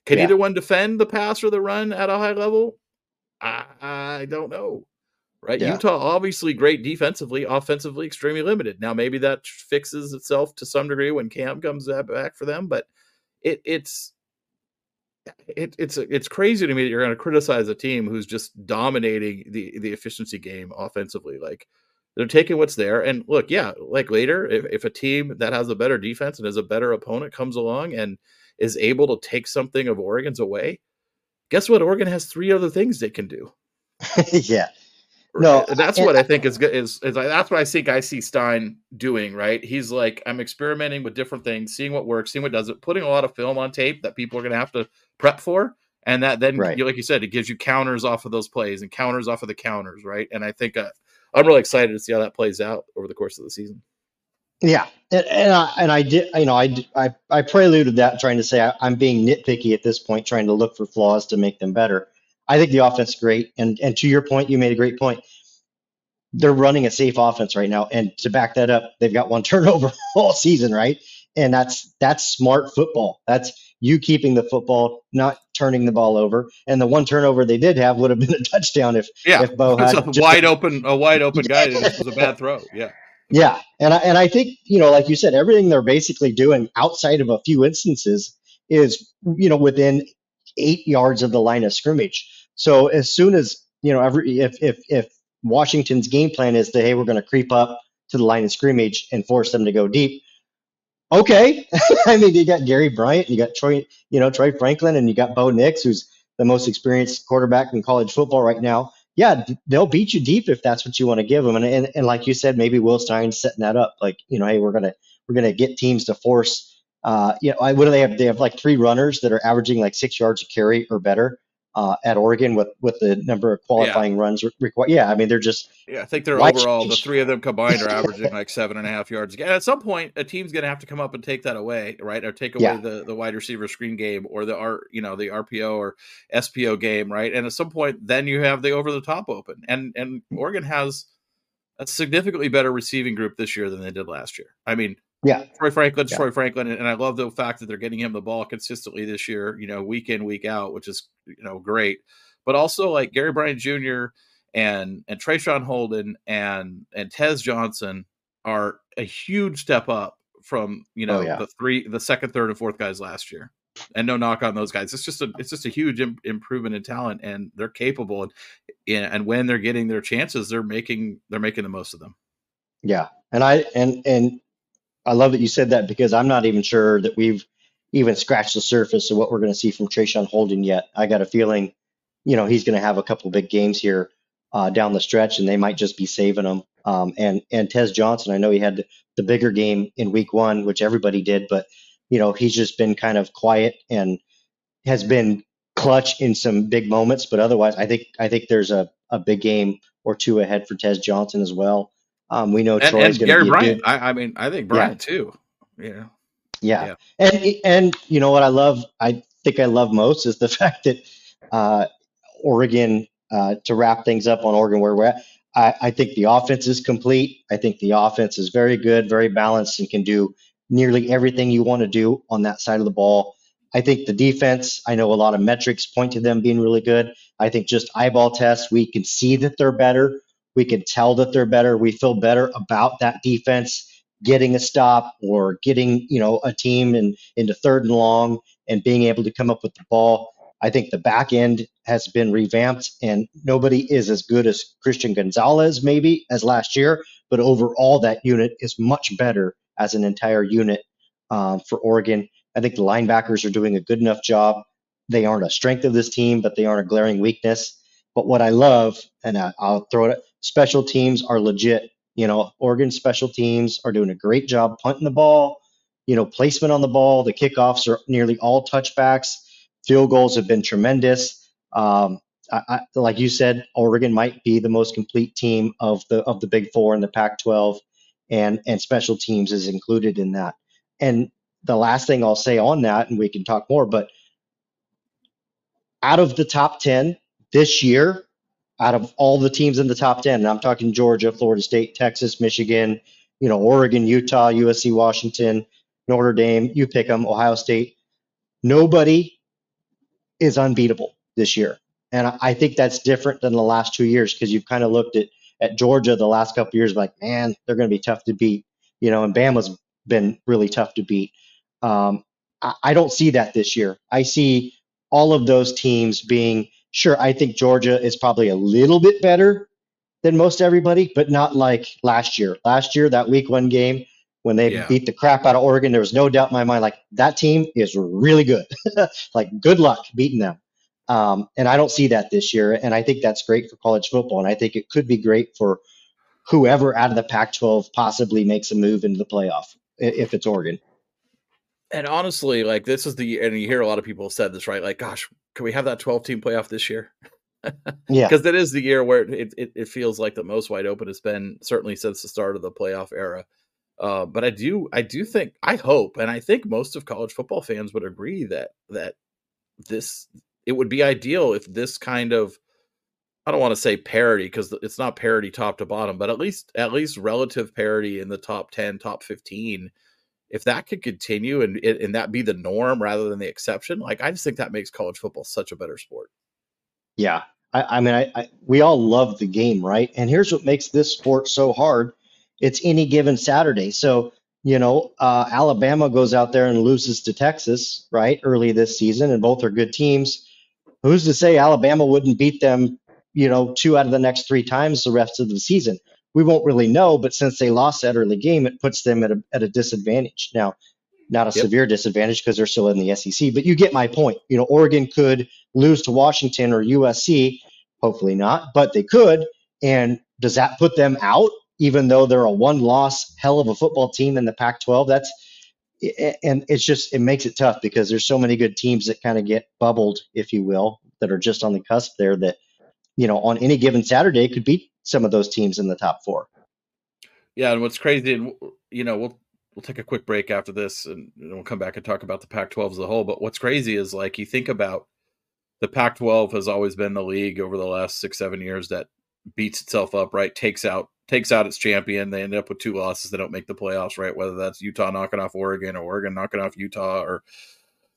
Can Yeah. either one defend the pass or the run at a high level? I, I don't know. Right, Yeah. Utah obviously great defensively, offensively extremely limited. Now maybe that fixes itself to some degree when Cam comes back for them, but it it's it, it's it's crazy to me that you're going to criticize a team who's just dominating the the efficiency game offensively. Like they're taking what's there, and look, yeah, like later, if, if a team that has a better defense and is a better opponent comes along and is able to take something of Oregon's away, guess what? Oregon has three other things they can do. <laughs> yeah. No, And that's what I think is good. Is, is like, that's what I think I see Stein doing. Right? He's like, I'm experimenting with different things, seeing what works, seeing what doesn't, putting a lot of film on tape that people are going to have to prep for, and that then, Right. like you said, it gives you counters off of those plays and counters off of the counters. Right? And I think uh, I'm really excited to see how that plays out over the course of the season. Yeah, and, and I and I did, you know, I I I preluded that trying to say I, I'm being nitpicky at this point, trying to look for flaws to make them better. I think the offense is great, and and to your point, you made a great point. They're running a safe offense right now, and to back that up, they've got one <laughs> turnover all season, right? And that's that's smart football. That's you keeping the football, not turning the ball over. And the one turnover they did have would have been a touchdown if Yeah, if Bo had a just- wide open, a wide open guy. It was a bad throw. Yeah. Yeah, and I, and I think you know, like you said, everything they're basically doing outside of a few instances is you know within eight yards of the line of scrimmage. So as soon as you know, every if if if Washington's game plan is that hey, we're going to creep up to the line of scrimmage and force them to go deep. Okay, <laughs> I mean you got Gary Bryant, you got Troy, you know Troy Franklin, and you got Bo Nix, who's the most experienced quarterback in college football right now. yeah, they'll beat you deep if that's what you want to give them. And, and and like you said, maybe Will Stein's setting that up. Like you know, hey, we're gonna we're gonna get teams to force. Uh, you know, what do they have? They have like three runners that are averaging like six yards a carry or better uh, at Oregon with with the number of qualifying yeah. runs required. Yeah, I mean they're just yeah. I think they're overall the three of them combined are <laughs> averaging like seven and a half yards. And at some point, a team's going to have to come up and take that away, right? Or take away yeah. the the wide receiver screen game or the R you know the RPO or SPO game, right? And at some point, then you have the over the top open, and and Oregon has a significantly better receiving group this year than they did last year. I mean, yeah, Troy Franklin, yeah. Troy Franklin, and I love the fact that they're getting him the ball consistently this year. You know, week in, week out, which is you know great. But also like Gary Bryant Jr. and and Traeshon Holden and and Tez Johnson are a huge step up from you oh, know oh, yeah. the three, the second, third, and fourth guys last year. And no knock on those guys. It's just a it's just a huge Im- improvement in talent, and they're capable. And and when they're getting their chances, they're making they're making the most of them. Yeah, and I and and I love that you said that because I'm not even sure that we've even scratched the surface of what we're going to see from Traeshon Holden yet. I got a feeling, you know, he's going to have a couple big games here uh, down the stretch, and they might just be saving him. Um, and and Tez Johnson, I know he had the, the bigger game in Week One, which everybody did, but you know he's just been kind of quiet and has been clutch in some big moments. But otherwise, I think I think there's a, a big game or two ahead for Tez Johnson as well. Um, we know and, Troy's and Gary Bryant. I, I, mean, I think Bryant yeah. too. Yeah. yeah. yeah. And and you know what I love? I think I love most is the <laughs> fact that uh, Oregon. Uh, to wrap things up on Oregon, where we're at, I, I think the offense is complete. I think the offense is very good, very balanced, and can do nearly everything you want to do on that side of the ball. I think the defense, I know a lot of metrics point to them being really good. I think just eyeball tests, we can see that they're better. We can tell that they're better. We feel better about that defense getting a stop or getting, you know, a team in, into third and long and being able to come up with the ball. I think the back end has been revamped and nobody is as good as Christian Gonzalez maybe as last year, but overall that unit is much better as an entire unit um, for Oregon. I think the linebackers are doing a good enough job. They aren't a strength of this team, but they aren't a glaring weakness. But what I love, and I, will throw it, special teams are legit. You know, Oregon special teams are doing a great job punting the ball. You know, placement on the ball. The kickoffs are nearly all touchbacks. Field goals have been tremendous. Um, I, I, like you said, Oregon might be the most complete team of the of the Big Four in the Pac-12, and and special teams is included in that. And the last thing I'll say on that, and we can talk more, but out of the top ten this year, out of all the teams in the top 10, and I'm talking Georgia, Florida State, Texas, Michigan, you know, Oregon, Utah, USC, Washington, Notre Dame, you pick them, Ohio State. Nobody is unbeatable this year. And I think that's different than the last two years because you've kind of looked at, at Georgia the last couple years, like, man, they're going to be tough to beat. You know, and Bama's been really tough to beat. Um, I, I don't see that this year. I see all of those teams being sure, I think Georgia is probably a little bit better than most everybody, but not like last year. Last year, that week one game when they yeah. beat the crap out of Oregon, there was no doubt in my mind, like that team is really good. <laughs> like, good luck beating them. Um, and I don't see that this year. And I think that's great for college football. And I think it could be great for whoever out of the Pac 12 possibly makes a move into the playoff if it's Oregon and honestly, like this is the and you hear a lot of people said this, right? Like, gosh, can we have that 12 team playoff this year? yeah, <laughs> because that is the year where it, it, it feels like the most wide open has been certainly since the start of the playoff era. Uh, but I do I do think I hope and I think most of college football fans would agree that that this it would be ideal if this kind of I don't want to say parity because it's not parity top to bottom, but at least at least relative parity in the top 10, top 15 if that could continue and and that be the norm rather than the exception, like I just think that makes college football such a better sport. Yeah, I, I mean, I, I, we all love the game, right? And here's what makes this sport so hard: it's any given Saturday. So you know, uh, Alabama goes out there and loses to Texas, right, early this season, and both are good teams. Who's to say Alabama wouldn't beat them? You know, two out of the next three times the rest of the season we won't really know. But since they lost that early game, it puts them at a, at a disadvantage. Now, not a yep. severe disadvantage because they're still in the SEC, but you get my point. You know, Oregon could lose to Washington or USC, Hopefully not, but they could. And does that put them out, even though they're a one loss hell of a football team in the Pac 12? That's and it's just it makes it tough because there's so many good teams that kind of get bubbled, if you will, that are just on the cusp there that you know on any given Saturday could beat some of those teams in the top four. Yeah, and what's crazy, and you know, we'll we'll take a quick break after this, and we'll come back and talk about the Pac-12 as a whole. But what's crazy is like you think about the Pac-12 has always been the league over the last six seven years that beats itself up, right? Takes out takes out its champion. They end up with two losses. They don't make the playoffs, right? Whether that's Utah knocking off Oregon or Oregon knocking off Utah, or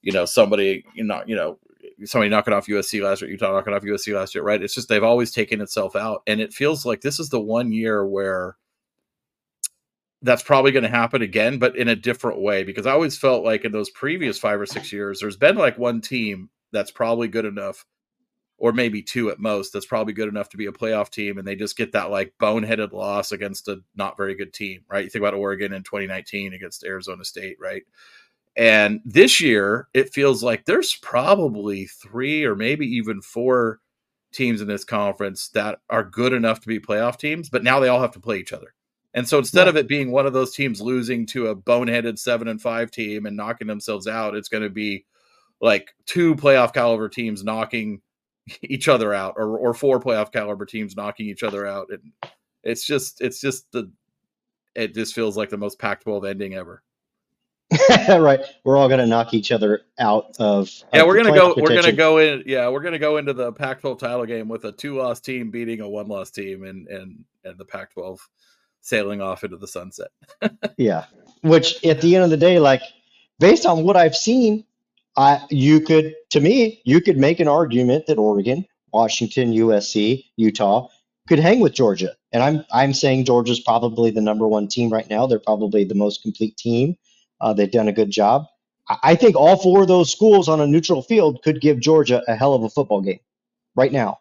you know somebody you know you know somebody knocking off USC last year, Utah knocking off USC last year, right? It's just they've always taken itself out, and it feels like this is the one year where that's probably going to happen again, but in a different way. Because I always felt like in those previous five or six years, there's been like one team that's probably good enough, or maybe two at most, that's probably good enough to be a playoff team, and they just get that like boneheaded loss against a not very good team, right? You think about Oregon in 2019 against Arizona State, right? And this year, it feels like there's probably three or maybe even four teams in this conference that are good enough to be playoff teams, but now they all have to play each other. And so instead yeah. of it being one of those teams losing to a boneheaded seven and five team and knocking themselves out, it's going to be like two playoff caliber teams knocking <laughs> each other out, or or four playoff caliber teams knocking each other out. And it's just it's just the it just feels like the most Pac-12 ending ever. <laughs> right, we're all going to knock each other out of. Yeah, we're going to go. We're going to go in. Yeah, we're going to go into the Pac-12 title game with a two-loss team beating a one-loss team, and and and the Pac-12 sailing off into the sunset. <laughs> yeah. Which at the end of the day, like based on what I've seen, I you could to me, you could make an argument that Oregon, Washington, USC, Utah could hang with Georgia. And I'm I'm saying Georgia's probably the number one team right now. They're probably the most complete team. Uh, they've done a good job. I, I think all four of those schools on a neutral field could give Georgia a hell of a football game right now.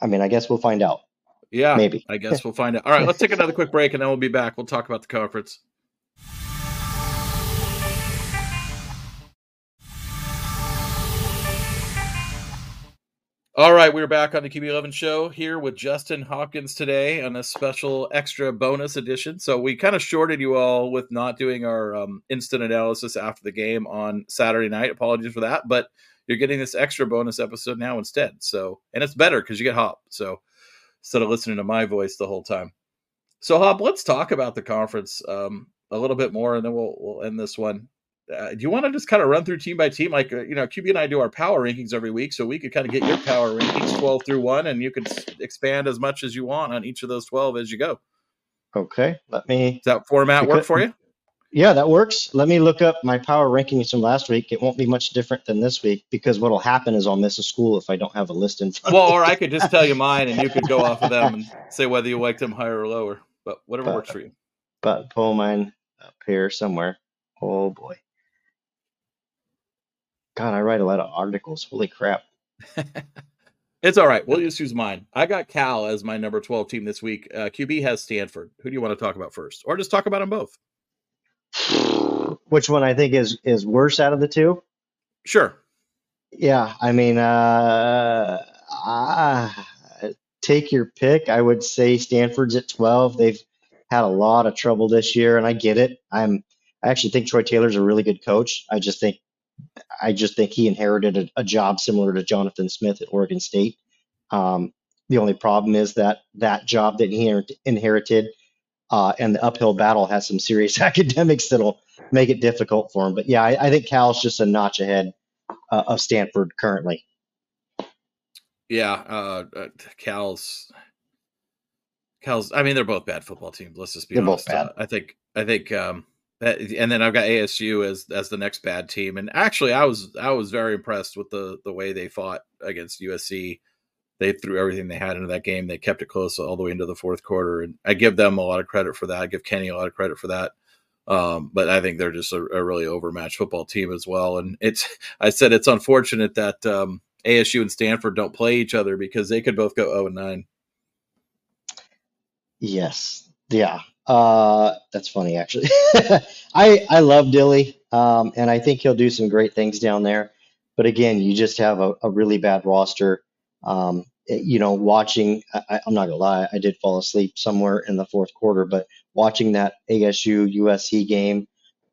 I mean, I guess we'll find out. Yeah, maybe. I guess we'll find out. All right, <laughs> let's take another quick break and then we'll be back. We'll talk about the conference. All right, we're back on the QB11 show here with Justin Hopkins today on a special extra bonus edition. So we kind of shorted you all with not doing our um, instant analysis after the game on Saturday night. Apologies for that, but you're getting this extra bonus episode now instead. So, and it's better because you get Hop. So instead of listening to my voice the whole time. So, Hop, let's talk about the conference um, a little bit more, and then we'll we'll end this one. Uh, do you want to just kind of run through team by team, like uh, you know, QB and I do our power rankings every week, so we could kind of get your power rankings twelve through one, and you could expand as much as you want on each of those twelve as you go. Okay, let me. Does that format work for you? Yeah, that works. Let me look up my power rankings from last week. It won't be much different than this week because what'll happen is I'll miss a school if I don't have a list in front. Well, or I could just tell you mine, and you could go off of them and <laughs> say whether you like them higher or lower. But whatever but, works for you. But pull mine up here somewhere. Oh boy. God, I write a lot of articles. Holy crap. <laughs> it's all right. We'll just use mine. I got Cal as my number 12 team this week. Uh, QB has Stanford. Who do you want to talk about first? Or just talk about them both? <sighs> Which one I think is is worse out of the two? Sure. Yeah, I mean, uh, uh, take your pick. I would say Stanford's at twelve. They've had a lot of trouble this year, and I get it. I'm I actually think Troy Taylor's a really good coach. I just think I just think he inherited a, a job similar to Jonathan Smith at Oregon State. Um, the only problem is that that job that he inherited uh, and the uphill battle has some serious <laughs> academics that'll make it difficult for him. But yeah, I, I think Cal's just a notch ahead uh, of Stanford currently. Yeah, uh, uh, Cal's Cal's. I mean, they're both bad football teams. Let's just be they're honest. Both bad. Uh, I think. I think. Um, that, and then I've got ASU as as the next bad team. And actually, I was I was very impressed with the the way they fought against USC they threw everything they had into that game. They kept it close all the way into the fourth quarter, and I give them a lot of credit for that. I give Kenny a lot of credit for that. Um, but I think they're just a, a, really overmatched football team as well. And it's <laughs> I said it's unfortunate that um, ASU and Stanford don't play each other because they could both go zero oh and nine. Yes, yeah, uh, that's funny actually. <laughs> I I love Dilly, um, and I think he'll do some great things down there. But again, you just have a, a really bad roster Um, you know, watching, I, I- I'm not gonna lie, I did fall asleep somewhere in the fourth quarter, but watching that ASU USC game,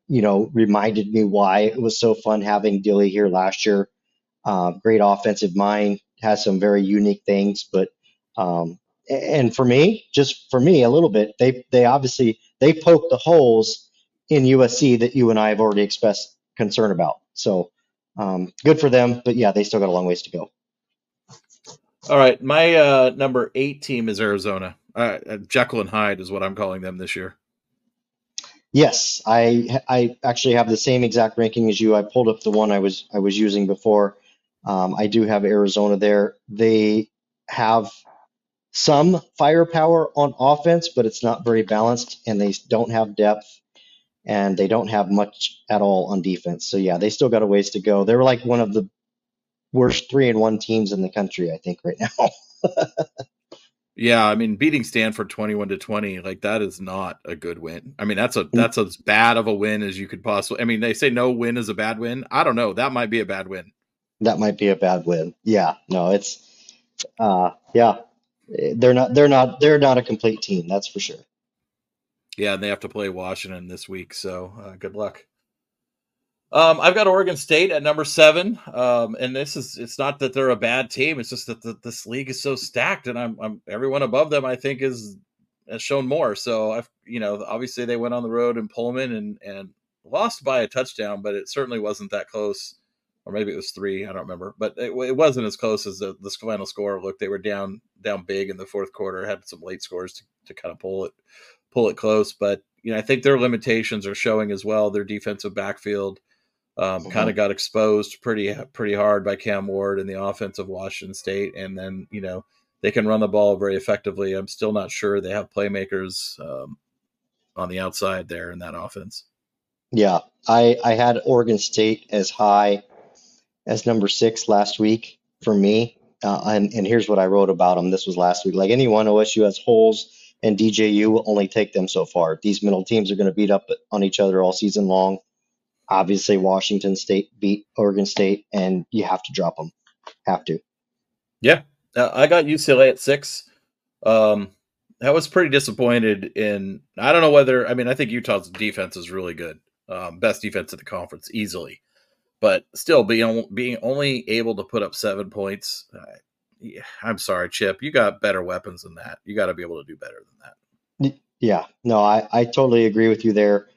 you know, reminded me why it was so fun having Dilly here last year. Uh, great offensive mind, has some very unique things, but um, and for me, just for me, a little bit, they they obviously they poke the holes in USC that you and I have already expressed concern about. So um, good for them, but yeah, they still got a long ways to go. All right, my uh, number eight team is Arizona. Uh, uh, Jekyll and Hyde is what I'm calling them this year. Yes, I I actually have the same exact ranking as you. I pulled up the one I was I was using before. Um, I do have Arizona there. They have some firepower on offense, but it's not very balanced, and they don't have depth, and they don't have much at all on defense. So yeah, they still got a ways to go. They're like one of the worst three and one teams in the country, I think, right now. <laughs> Yeah, I mean, beating Stanford twenty-one to twenty, like that is not a good win. I mean, that's a that's as bad of a win as you could possibly. I mean, they say no win is a bad win. I don't know. That might be a bad win. That might be a bad win. Yeah, no, it's uh yeah. They're not they're not they're not a complete team, that's for sure. Yeah, and they have to play Washington this week, so uh, good luck. Um, I've got Oregon State at number seven, um, and this is it's not that they're a bad team; it's just that the, this league is so stacked, and I'm, I'm everyone above them. I think is has shown more. So I've you know obviously they went on the road in Pullman and and lost by a touchdown, but it certainly wasn't that close, or maybe it was three. I don't remember, but it, it wasn't as close as the, the final score. Look, they were down down big in the fourth quarter, had some late scores to, to kind of pull it pull it close, but you know I think their limitations are showing as well. Their defensive backfield um, kind of got exposed pretty pretty hard by Cam Ward and the offense of Washington State, and then you know they can run the ball very effectively. I'm still not sure they have playmakers um, on the outside there in that offense. Yeah, I I had Oregon State as high as number six last week for me, uh, and and here's what I wrote about them. This was last week. Like anyone, OSU has holes, and DJU will only take them so far. These middle teams are going to beat up on each other all season long. Obviously, Washington State beat Oregon State, and you have to drop them. Have to. Yeah, uh, I got UCLA at six. Um, I was pretty disappointed in. I don't know whether. I mean, I think Utah's defense is really good, um, best defense in the conference easily, but still being being only able to put up seven points. Uh, I'm sorry, Chip. You got better weapons than that. You got to be able to do better than that. Yeah, no, I I totally agree with you there.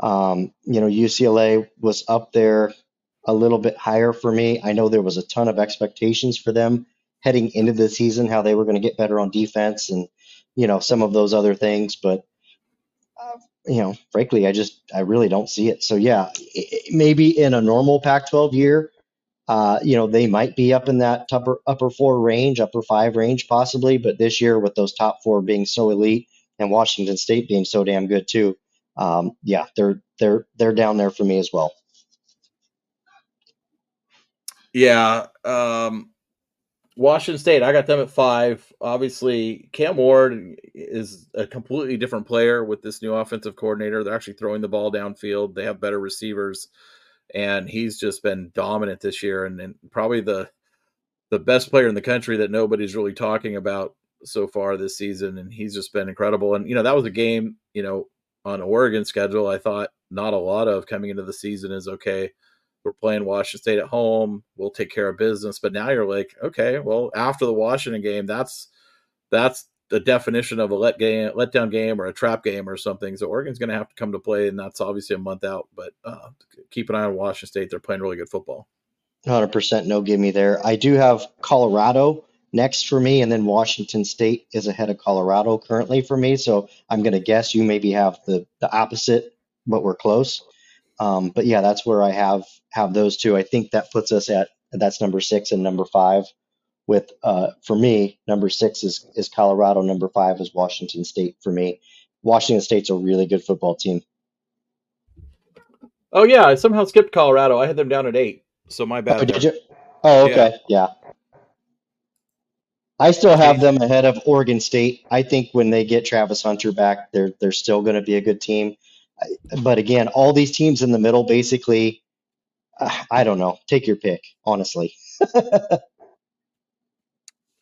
Um, you know, UCLA was up there a little bit higher for me. I know there was a ton of expectations for them heading into the season, how they were going to get better on defense and, you know, some of those other things. But, uh, you know, frankly, I just, I really don't see it. So, yeah, maybe in a normal Pac 12 year, uh, you know, they might be up in that upper, upper four range, upper five range possibly. But this year, with those top four being so elite and Washington State being so damn good too, um, yeah, they're they're they're down there for me as well. Yeah, um, Washington State, I got them at five. Obviously, Cam Ward is a completely different player with this new offensive coordinator. They're actually throwing the ball downfield. They have better receivers, and he's just been dominant this year, and, and probably the the best player in the country that nobody's really talking about so far this season. And he's just been incredible. And you know that was a game, you know, on Oregon schedule. I thought not a lot of coming into the season is okay we're playing Washington State at home. We'll take care of business. But now you're like, okay, well, after the Washington game, that's that's the definition of a let game, let down game, or a trap game, or something. So Oregon's going to have to come to play, and that's obviously a month out. But uh, keep an eye on Washington State; they're playing really good football. 100% no give me there. I do have Colorado next for me, and then Washington State is ahead of Colorado currently for me. So I'm going to guess you maybe have the the opposite, but we're close. Um, but yeah, that's where I have have those two. I think that puts us at that's number six and number five. With uh, for me, number six is is Colorado. Number five is Washington State for me. Washington State's a really good football team. Oh yeah, I somehow skipped Colorado. I had them down at eight, so my bad. Oh, did you? Oh, okay, yeah. I still have them ahead of Oregon State. I think when they get Travis Hunter back, they're they're still going to be a good team. But again, all these teams in the middle basically, uh, I don't know. Take your pick, honestly. <laughs>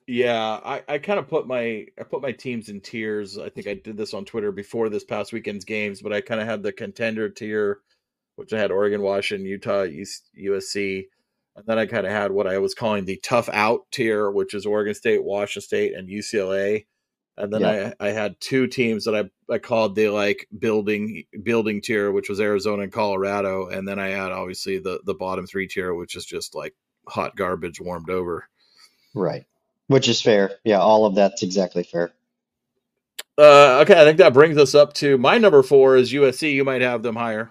Yeah, I, I kind of put my I put my teams in tiers. I think I did this on Twitter before this past weekend's games, but I kind of had the contender tier, which I had Oregon, Washington, Utah, East, USC, and then I kind of had what I was calling the tough out tier, which is Oregon State, Washington State, and UCLA. And then Yeah. I I had two teams that I I called the like building building tier, which was Arizona and Colorado, and then I had obviously the the bottom three tier, which is just like hot garbage warmed over. Right. Which is fair. Yeah, all of that's exactly fair. Uh, okay, I think that brings us up to my number four is USC. You might have them higher.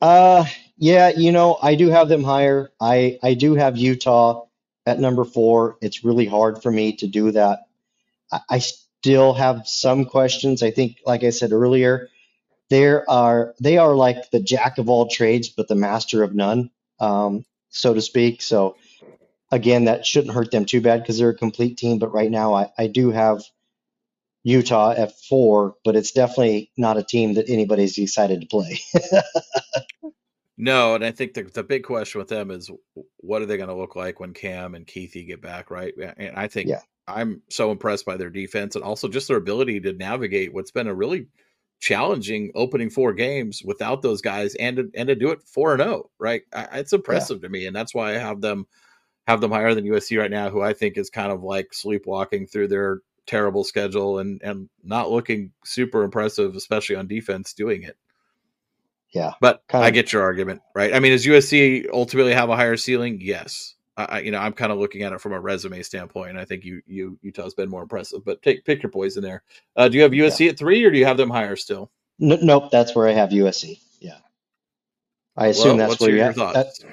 Uh, yeah, you know, I do have them higher. I I do have Utah at number four. It's really hard for me to do that. I, I still have some questions. I think, like I said earlier, there are they are like the jack of all trades, but the master of none, um, so to speak. So again, that shouldn't hurt them too bad because they're a complete team. But right now, I, I do have Utah at four, but it's definitely not a team that anybody's excited to play. <laughs> No, and I think the the big question with them is what are they going to look like when Cam and Kuithe get back, right? And I think Yeah. I'm so impressed by their defense and also just their ability to navigate what's been a really challenging opening four games without those guys and to, and to do it four and zero, right? I, it's impressive to me, and that's why I have them have them higher than USC right now, who I think is kind of like sleepwalking through their terrible schedule and and not looking super impressive, especially on defense, doing it. Yeah. But Kind I of- get your argument, right? I mean, does USC ultimately have a higher ceiling? Yes. I, I- you know, I'm kind of looking at it from a resume standpoint. and I think you, you, Utah's been more impressive. But take pick your poison there. Uh, do you have USC at three, or do you have them higher still? N- nope, that's where I have USC. Yeah. I assume Well, that's where you have that, thoughts.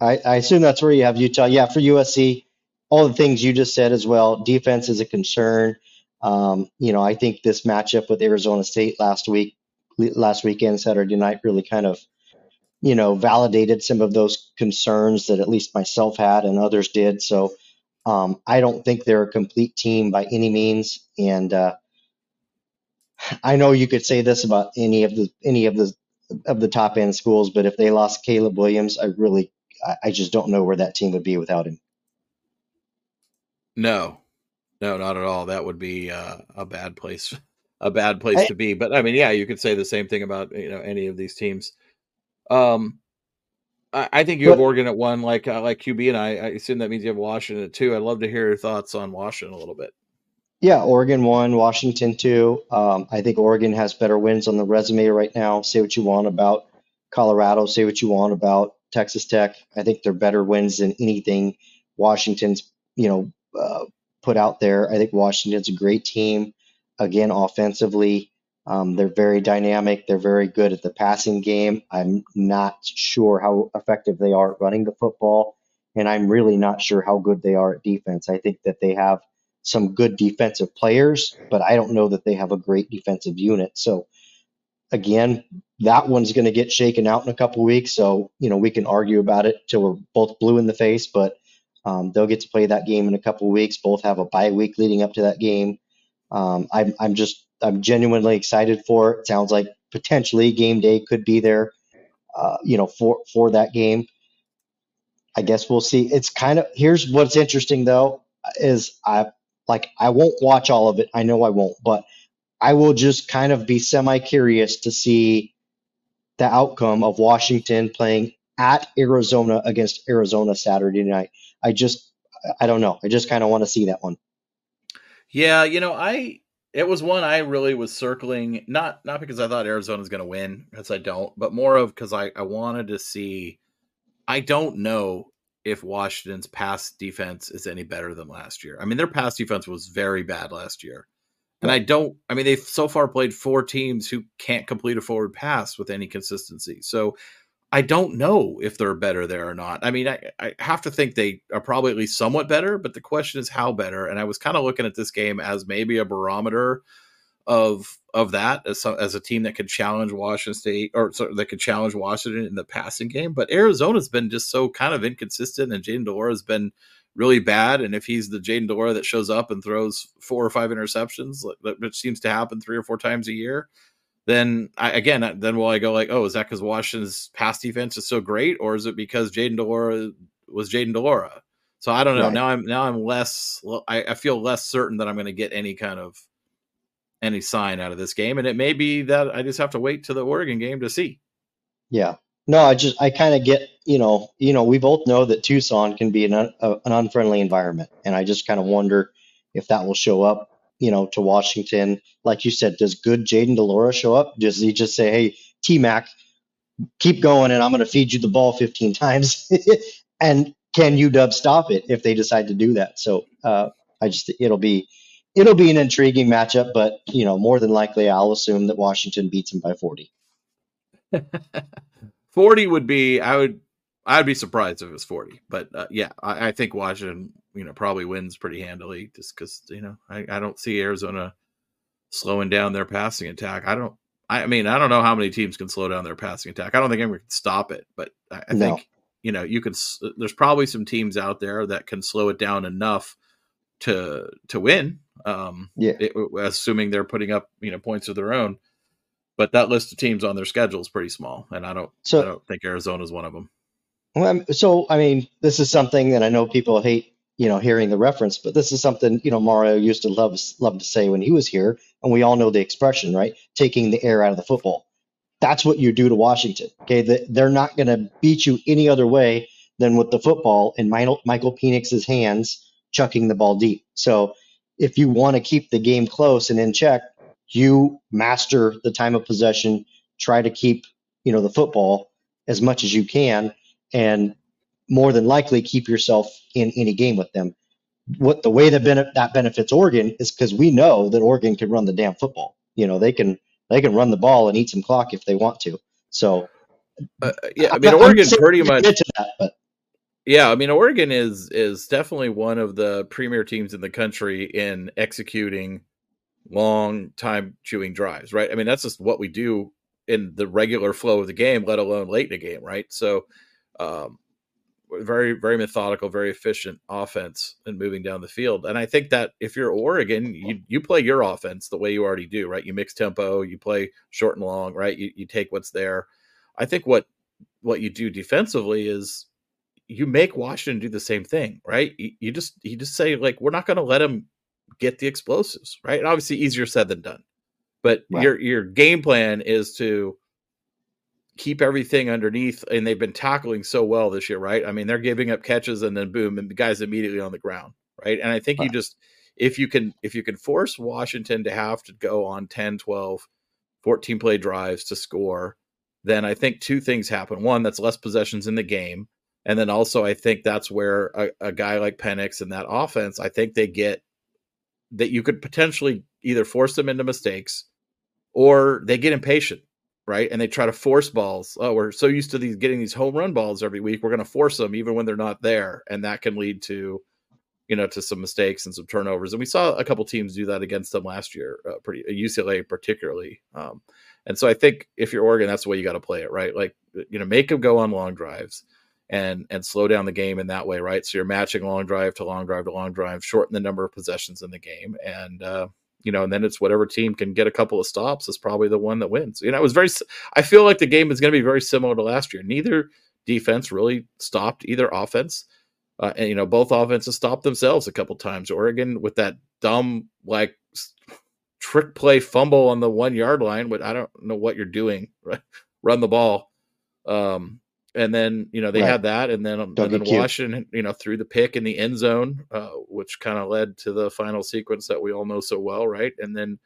I, I assume that's where you have Utah. Yeah, for USC, all the things you just said as well. Defense is a concern. Um, you know, I think this matchup with Arizona State last week, last weekend, Saturday night, really kind of, you know, validated some of those concerns that at least myself had and others did. So um, I don't think they're a complete team by any means. And uh, I know you could say this about any of the any of the of the top end schools, but if they lost Caleb Williams, I really I, I just don't know where that team would be without him. No, no, not at all. That would be uh, a bad place, a bad place I- to be. But I mean, yeah, you could say the same thing about you know any of these teams. Um, I, I think you have But- Oregon at one, like uh, like QB, and I, I assume that means you have Washington at two. I'd love to hear your thoughts on Washington a little bit. Yeah, Oregon one, Washington two. Um, I think Oregon has better wins on the resume right now. Say what you want about Colorado, say what you want about Texas Tech. I think they're better wins than anything Washington's you know uh, put out there. I think Washington's a great team. Again, offensively, um, they're very dynamic. They're very good at the passing game. I'm not sure how effective they are at running the football, and I'm really not sure how good they are at defense. I think that they have some good defensive players, but I don't know that they have a great defensive unit. So again, that one's going to get shaken out in a couple weeks. So you know we can argue about it till we're both blue in the face, but um, they'll get to play that game in a couple weeks. Both have a bye week leading up to that game. Um, I'm I'm just I'm genuinely excited for it. Sounds like potentially game day could be there, uh, you know, for for that game. I guess we'll see. It's kind of here's what's interesting though is I like I won't watch all of it. I know I won't, but I will just kind of be semi curious to see the outcome of Washington playing at Arizona against Arizona Saturday night. I just I don't know. I just kind of want to see that one. Yeah, you know, I it was one I really was circling, not not because I thought Arizona was going to win, because I don't, but more of because I I wanted to see. I don't know if Washington's pass defense is any better than last year. I mean, their pass defense was very bad last year, and I don't. I mean, they've so far played four teams who can't complete a forward pass with any consistency. So I don't know if they're better there or not. I mean, I, I have to think they are probably at least somewhat better, but the question is how better. And I was kind of looking at this game as maybe a barometer of of that as, as a team that could challenge Washington State or sorry, that could challenge Washington in the passing game. But Arizona's been just so kind of inconsistent, and Jayden de Laura has been really bad. And if he's the Jayden de Laura that shows up and throws four or five interceptions, which seems to happen three or four times a year, then I, again, then will I go like, oh, is that because Washington's past defense is so great, or is it because Jayden de Laura was Jayden de Laura? So I don't know. Right. Now I'm now I'm less. I, I feel less certain that I'm going to get any kind of any sign out of this game, and it may be that I just have to wait to the Oregon game to see. Yeah. No, I just I kind of get you know you know we both know that Tucson can be an un, a, an unfriendly environment, and I just kind of wonder if that will show up you know to Washington. Like you said, does good Jayden de Laura show up? Does he just say, "Hey, T Mac, keep going, and I'm going to feed you the ball 15 <laughs> times," and can UW stop it if they decide to do that? So uh, I just it'll be it'll be an intriguing matchup, but you know more than likely I'll assume that Washington beats them by 40. <laughs> 40 would be I would I'd be surprised if it was 40. But uh, yeah, I, I think Washington, you know, probably wins pretty handily just because, you know, I, I don't see Arizona slowing down their passing attack. I don't I mean, I don't know how many teams can slow down their passing attack. I don't think anyone can stop it, but I, I No. think, you know, you can there's probably some teams out there that can slow it down enough to to win. Um Yeah. it, assuming they're putting up, you know, points of their own. But that list of teams on their schedule is pretty small, and I don't So- I don't think Arizona's one of them. Well, so I mean, this is something that I know people hate, you know, hearing the reference, but this is something you know Mario used to love love to say when he was here, and we all know the expression, right? Taking the air out of the football. That's what you do to Washington. Okay, The- they're not going to beat you any other way than with the football in Michael Michael Penix's hands, chucking the ball deep. So if you want to keep the game close and in check, you master the time of possession. Try to keep you know the football as much as you can and more than likely keep yourself in any game with them. What the way that that benefits Oregon is because we know that Oregon can run the damn football. You know they can they can run the ball and eat some clock if they want to. So Uh, yeah, I mean I'm Oregon pretty much. that, but Yeah, I mean Oregon is is definitely one of the premier teams in the country in executing long time chewing drives, right? I mean that's just what we do in the regular flow of the game, let alone late in the game, right? So, um, very very methodical, very efficient offense and moving down the field. And I think that if you're Oregon, you you play your offense the way you already do, right? You mix tempo, you play short and long, right? You you take what's there. I think what what you do defensively is you make Washington do the same thing, right? You, you just you just say like we're not going to let them get the explosives, right? And obviously easier said than done. But Right. your your game plan is to keep everything underneath and they've been tackling so well this year, right? I mean, they're giving up catches and then boom and the guys immediately on the ground, right? And I think you just if you can if you can force Washington to have to go on 10, 12, 14 play drives to score, then I think two things happen. One, that's less possessions in the game. And then also, I think that's where a, a guy like Penix and that offense, I think they get that you could potentially either force them into mistakes or they get impatient, right? And they try to force balls. Oh, we're so used to these getting these home run balls every week. We're going to force them even when they're not there. And that can lead to, you know, to some mistakes and some turnovers. And we saw a couple teams do that against them last year, uh, pretty UCLA particularly. Um, and so I think if you're Oregon, that's the way you got to play it, right? Like, you know, make them go on long drives and and slow down the game in that way, right? So you're matching long drive to long drive to long drive, shorten the number of possessions in the game, and uh, you know, and then it's whatever team can get a couple of stops is probably the one that wins. You know, it was very. I feel like the game is going to be very similar to last year. Neither defense really stopped either offense. Uh, and you know, both offenses stopped themselves a couple times. Oregon with that dumb like trick play fumble on the one yard line, but I don't know what you're doing. Right? <laughs> Run the ball. Um, and then you know they Right. had that, and then and then cute. Washington, you know, threw the pick in the end zone, uh, which kind of led to the final sequence that we all know so well, right? And then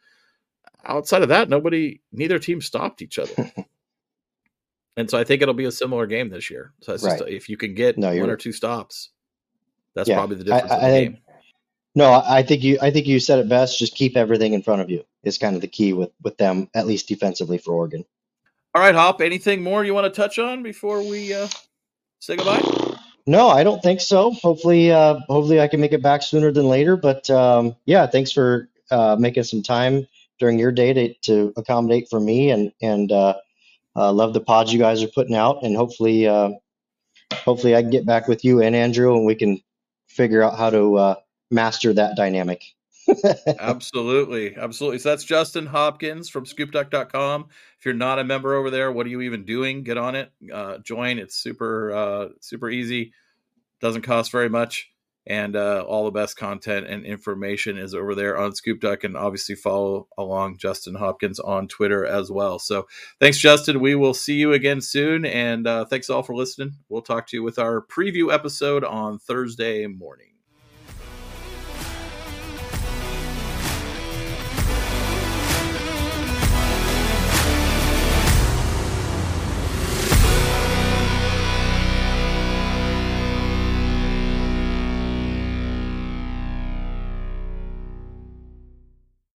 outside of that, nobody, neither team stopped each other. <laughs> and so I think it'll be a similar game this year. So it's just if you can get No, one or two stops, that's Yeah, probably the difference I in the think- game. no, I I think you I think you said it best. Just keep everything in front of you is kind of the key with with them, at least defensively for Oregon. All right, Hop. Anything more you want to touch on before we uh, say goodbye? No, I don't think so. Hopefully, uh, hopefully I can make it back sooner than later. But um, yeah, thanks for uh, making some time during your day to, to accommodate for me, and and uh, uh, love the pods you guys are putting out. And hopefully, uh, hopefully I can get back with you and Andrew, and we can figure out how to uh, master that dynamic. Absolutely. Absolutely. So that's Justin Hopkins from scoopduck.com. If you're not a member over there, what are you even doing? Get on it. Uh, join. It's super, uh, super easy. Doesn't cost very much. and uh, all the best content and information is over there on ScoopDuck. And obviously follow along Justin Hopkins on Twitter as well. So thanks, Justin. We will see you again soon, and uh, thanks all for listening. We'll talk to you with our preview episode on Thursday morning.